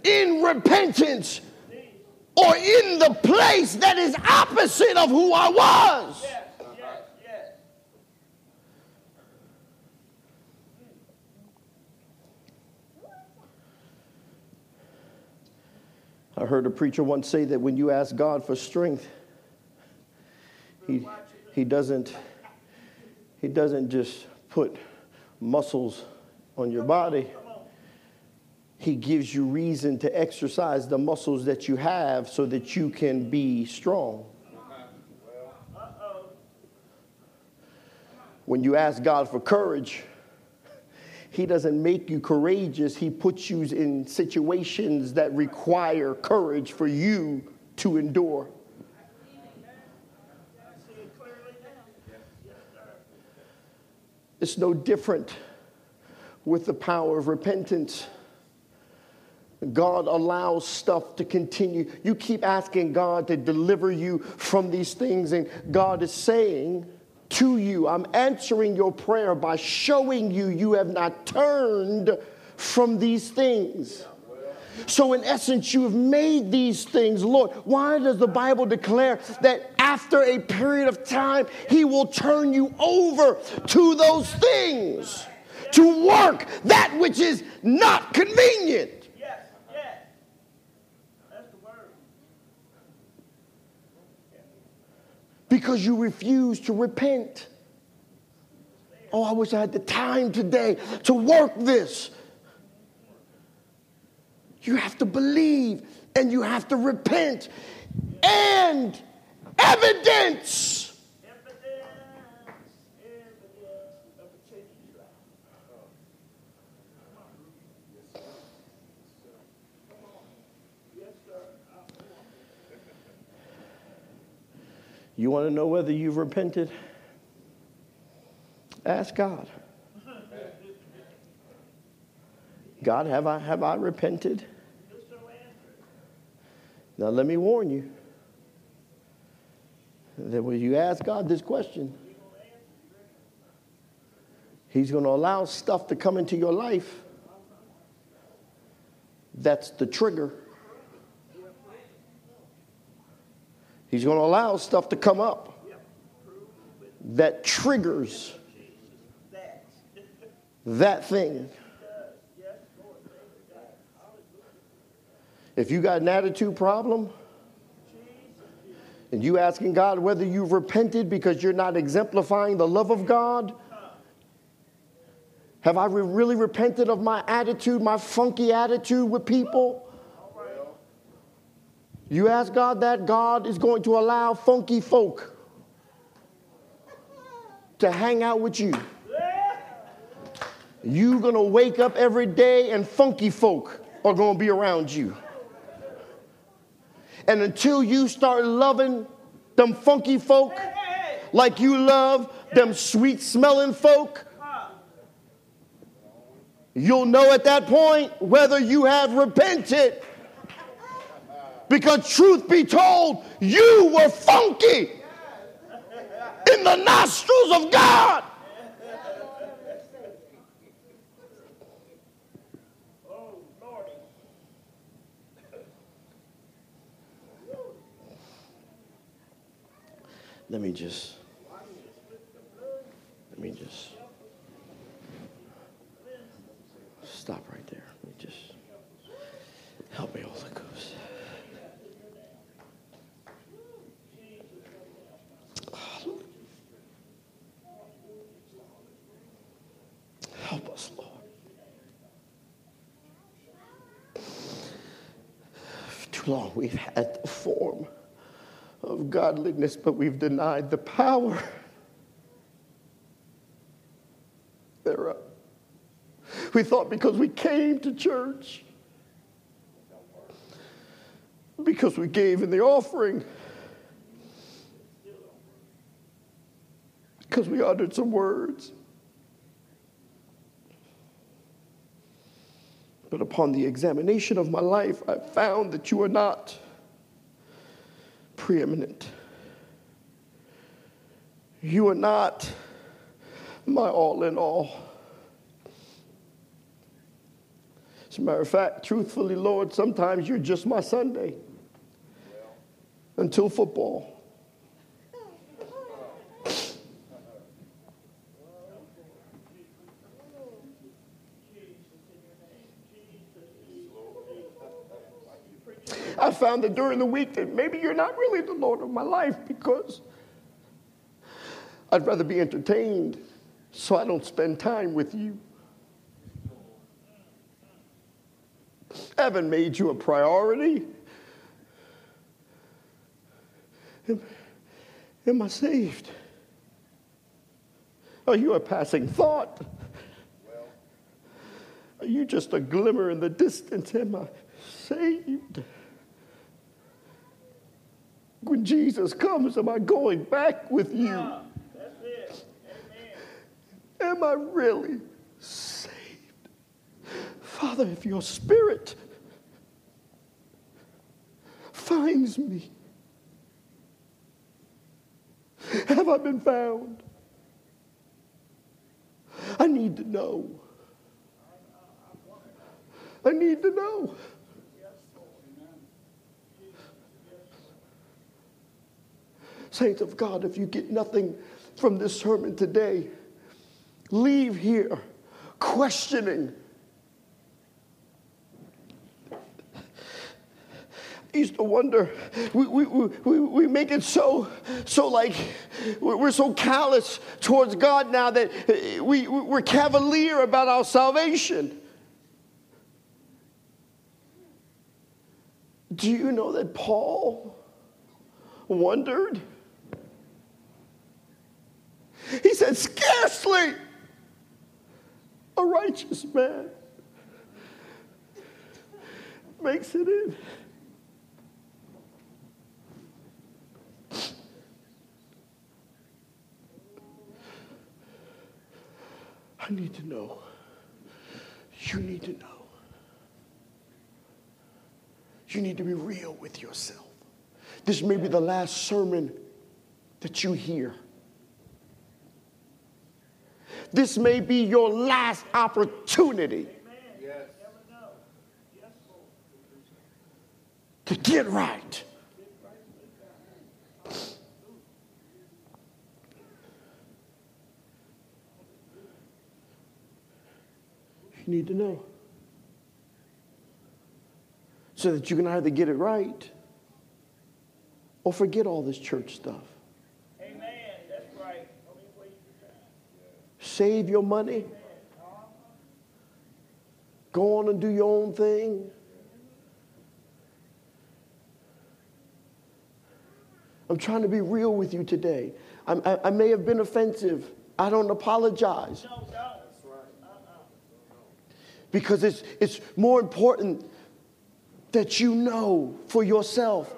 in repentance or in the place that is opposite of who I was. I heard a preacher once say that when you ask God for strength, he, he, doesn't, he doesn't just put muscles on your body. He gives you reason to exercise the muscles that you have so that you can be strong. When you ask God for courage, he doesn't make you courageous. He puts you in situations that require courage for you to endure. It's no different with the power of repentance. God allows stuff to continue. You keep asking God to deliver you from these things, and God is saying, to you. I'm answering your prayer by showing you you have not turned from these things. So, in essence, you have made these things, Lord. Why does the Bible declare that after a period of time, He will turn you over to those things to work that which is not convenient? Because you refuse to repent. Oh, I wish I had the time today to work this. You have to believe and you have to repent and evidence. You want to know whether you've repented? Ask God. God, have I, have I repented? Now, let me warn you that when you ask God this question, He's going to allow stuff to come into your life that's the trigger He's going to allow stuff to come up that triggers that thing. If you got an attitude problem and you asking God whether you've repented because you're not exemplifying the love of God, have I really repented of my attitude, my funky attitude with people? You ask God that, God is going to allow funky folk to hang out with you. You're going to wake up every day and funky folk are going to be around you. And until you start loving them funky folk like you love them sweet smelling folk, you'll know at that point whether you have repented. Because, truth be told, you were funky in the nostrils of God. let me just, let me just stop right there. Let me just help me, Holy Ghost. Long we've had the form of godliness, but we've denied the power thereof. We thought because we came to church, because we gave in the offering, because we uttered some words. But upon the examination of my life, I found that you are not preeminent. You are not my all in all. As a matter of fact, truthfully, Lord, sometimes you're just my Sunday until football. I found that during the week that maybe you're not really the Lord of my life because I'd rather be entertained so I don't spend time with you. I haven't made you a priority. Am, am I saved? Are you a passing thought? Are you just a glimmer in the distance? Am I saved? When Jesus comes, am I going back with you? That's it. Am I really saved? Father, if your spirit finds me, have I been found? I need to know. I need to know. Saints of God, if you get nothing from this sermon today, leave here questioning. I used to wonder, we, we, we, we make it so, so like, we're so callous towards God now that we, we're cavalier about our salvation. Do you know that Paul wondered? He said, Scarcely a righteous man makes it in. I need to know. You need to know. You need to be real with yourself. This may be the last sermon that you hear. This may be your last opportunity to get right. You need to know. So that you can either get it right or forget all this church stuff. Amen. That's right. Don't even waste your time. Save your money. Go on and do your own thing. I'm trying to be real with you today. I'm- I, I may have been offensive. I don't apologize. Because it's, it's more important that you know for yourself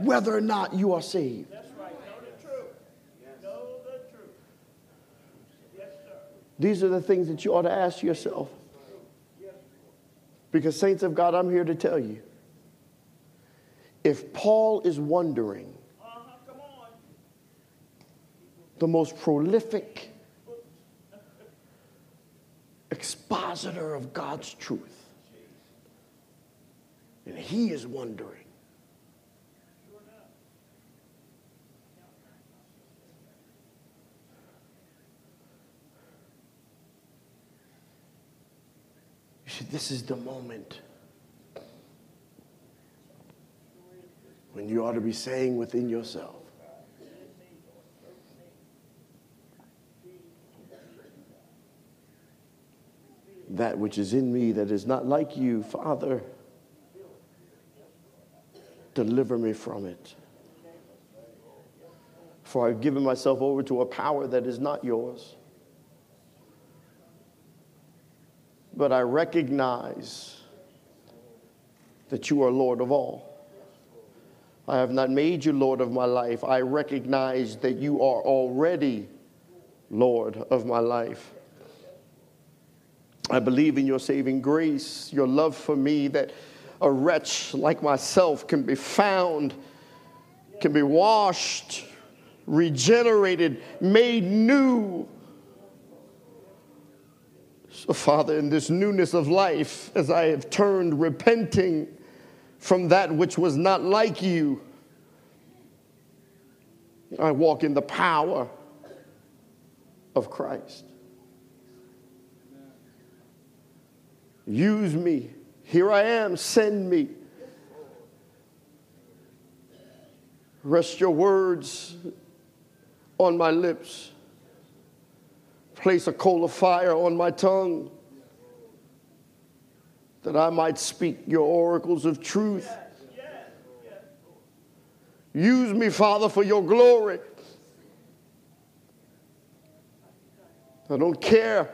whether or not you are saved. That's right. Know the truth. Know the truth. Yes, sir. These are the things that you ought to ask yourself. Because, saints of God, I'm here to tell you if Paul is wondering, the most prolific expositor of God's truth, and he is wondering, See, this is the moment when you ought to be saying within yourself, that which is in me that is not like you, Father, deliver me from it. For I've given myself over to a power that is not yours. But I recognize that you are Lord of all. I have not made you Lord of my life. I recognize that you are already Lord of my life. I believe in your saving grace, your love for me, that a wretch like myself can be found, can be washed, regenerated, made new. So, Father, in this newness of life, as I have turned repenting from that which was not like you, I walk in the power of Christ. Use me. Here I am. Send me. Rest your words on my lips. Place a coal of fire on my tongue that I might speak your oracles of truth. Use me, Father, for your glory. I don't care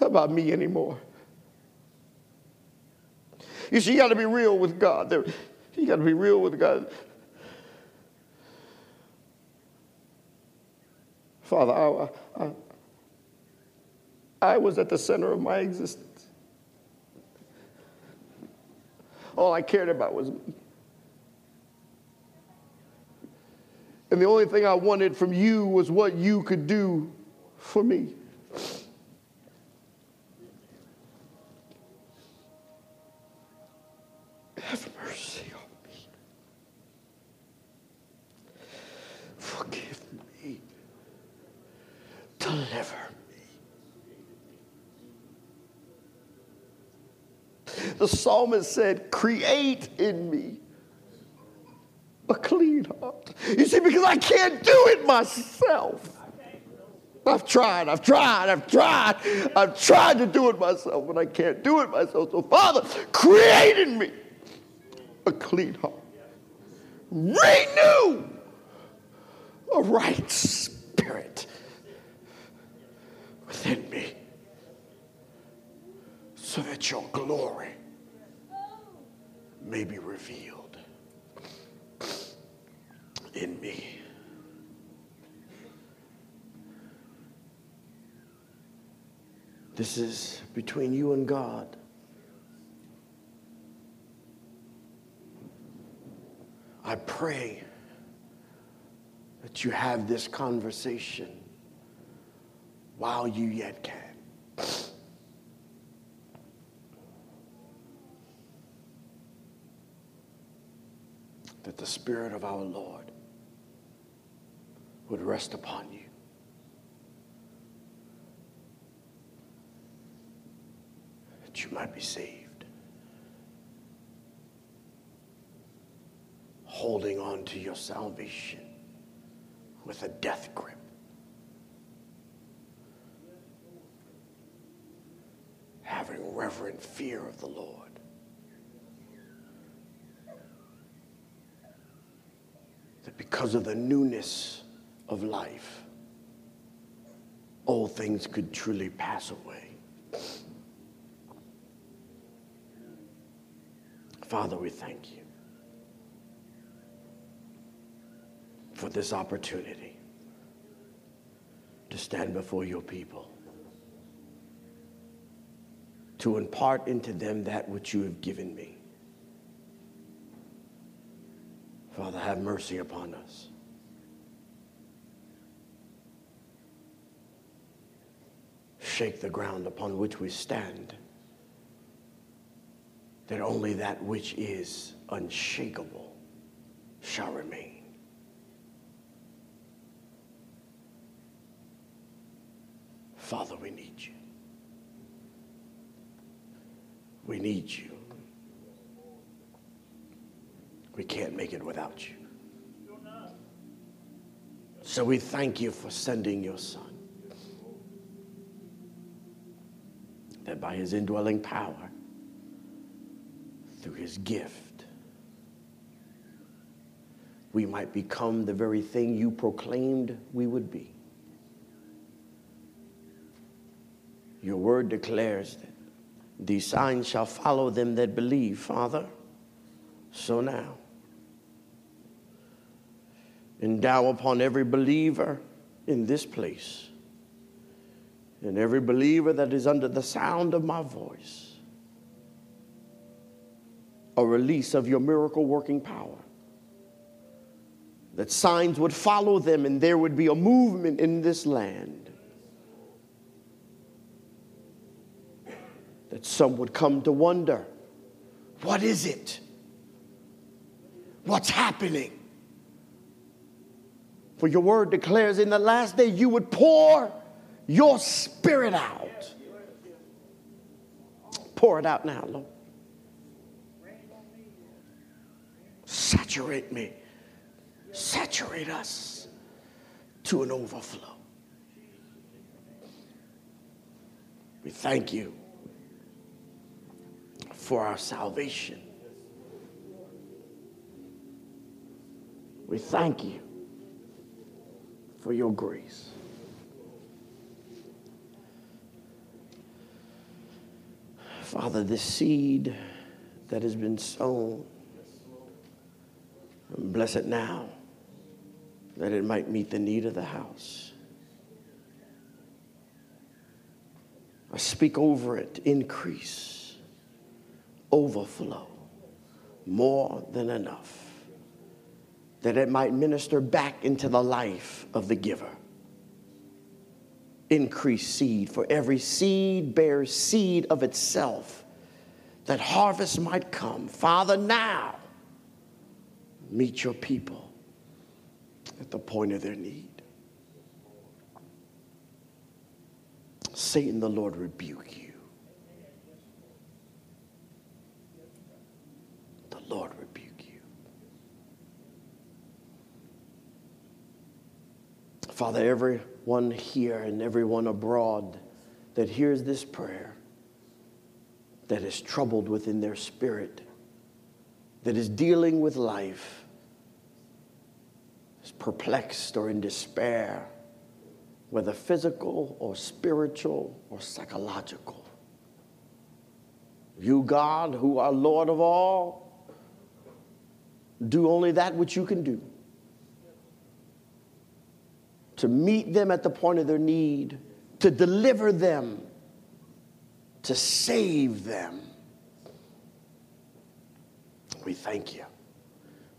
about me anymore. You see, you got to be real with God. You got to be real with God. Father, I, I, I was at the center of my existence. All I cared about was me. And the only thing I wanted from you was what you could do for me. Deliver me. The psalmist said, Create in me a clean heart. You see, because I can't do it myself. I've tried, I've tried, I've tried, I've tried to do it myself, but I can't do it myself. So, Father, create in me a clean heart. Renew a right spirit within me so that your glory may be revealed in me. This is between you and God. I pray that you have this conversation while you yet can. That the Spirit of our Lord would rest upon you. That you might be saved. holding on to your salvation with a death grip. Having reverent fear of the Lord. That because of the newness of life, all things could truly pass away. Father, we thank you. for this opportunity to stand before your people, to impart into them that which you have given me. Father, have mercy upon us. Shake the ground upon which we stand, that only that which is unshakable shall remain. Father, we need you. We need you. We can't make it without you. So we thank you for sending your son. That by his indwelling power, through his gift, we might become the very thing you proclaimed we would be. Your word declares that these signs shall follow them that believe, Father. So now, endow upon every believer in this place and every believer that is under the sound of my voice a release of your miracle working power. That signs would follow them and there would be a movement in this land. That some would come to wonder what is it? What's happening? For your word declares in the last day you would pour your spirit out. Pour it out now, Lord. Saturate me. Saturate us to an overflow. We thank you for our salvation. We thank you for your grace. Father, this seed that has been sown, bless it now that it might meet the need of the house. I speak over it increase, overflow, more than enough, that it might minister back into the life of the giver. Increase seed, for every seed bears seed of itself, that harvest might come. Father, now meet your people at the point of their need. Satan, the Lord rebuke you. Lord rebuke you. Father, everyone here and everyone abroad that hears this prayer, that is troubled within their spirit, that is dealing with life, is perplexed or in despair, whether physical or spiritual or psychological. You, God, who are Lord of all, do only that which you can do to meet them at the point of their need, to deliver them, to save them. We thank you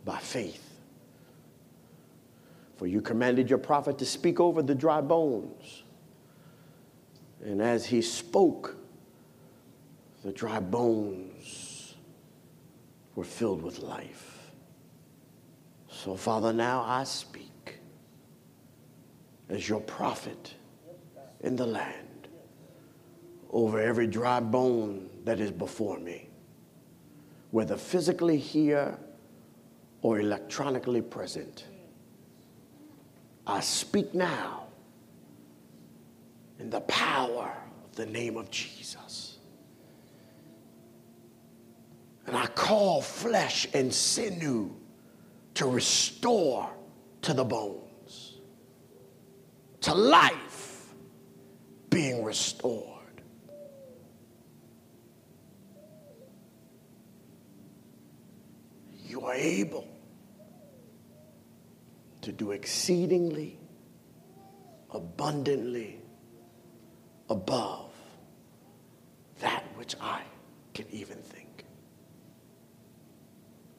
by faith for you commanded your prophet to speak over the dry bones. And as he spoke, the dry bones were filled with life. So, Father, now I speak as your prophet in the land over every dry bone that is before me, whether physically here or electronically present. I speak now in the power of the name of Jesus. And I call flesh and sinew to restore to the bones, to life being restored. You are able to do exceedingly, abundantly, above that which I can even think.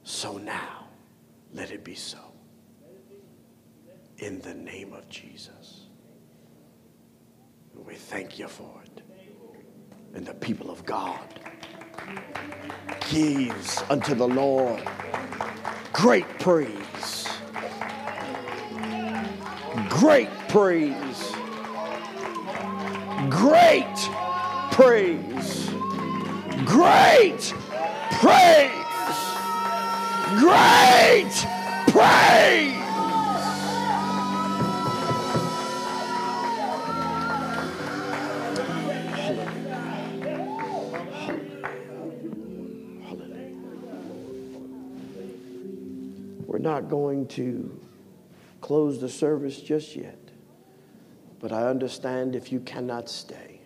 So now, let it be so. In the name of Jesus. We thank you for it. And the people of God gives unto the Lord great praise great praise. Great praise. great praise. Great praise. We're not going to close the service just yet, but I understand if you cannot stay.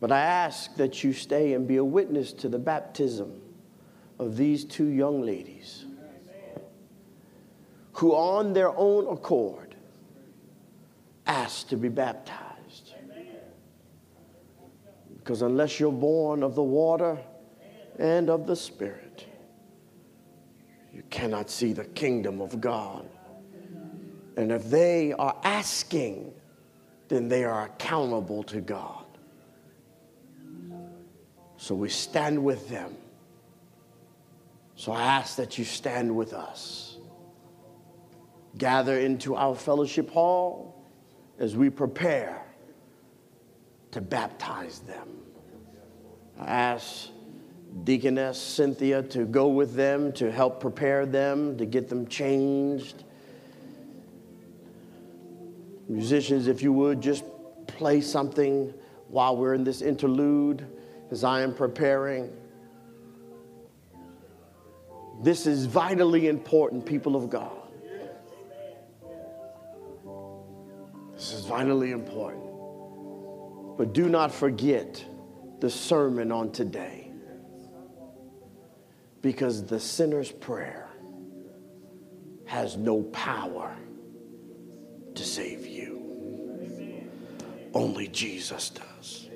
But I ask that you stay and be a witness to the baptism of these two young ladies who, on their own accord, asked to be baptized. Because unless you're born of the water and of the Spirit, you cannot see the kingdom of God. And if they are asking, then they are accountable to God. So we stand with them. So I ask that you stand with us. Gather into our fellowship hall as we prepare to baptize them. I ask Deaconess Cynthia to go with them to help prepare them, to get them changed. Musicians, if you would, just play something while we're in this interlude as I am preparing. This is vitally important, people of God. This is vitally important. But do not forget the sermon on today. Because the sinner's prayer has no power to save you. Only Jesus does.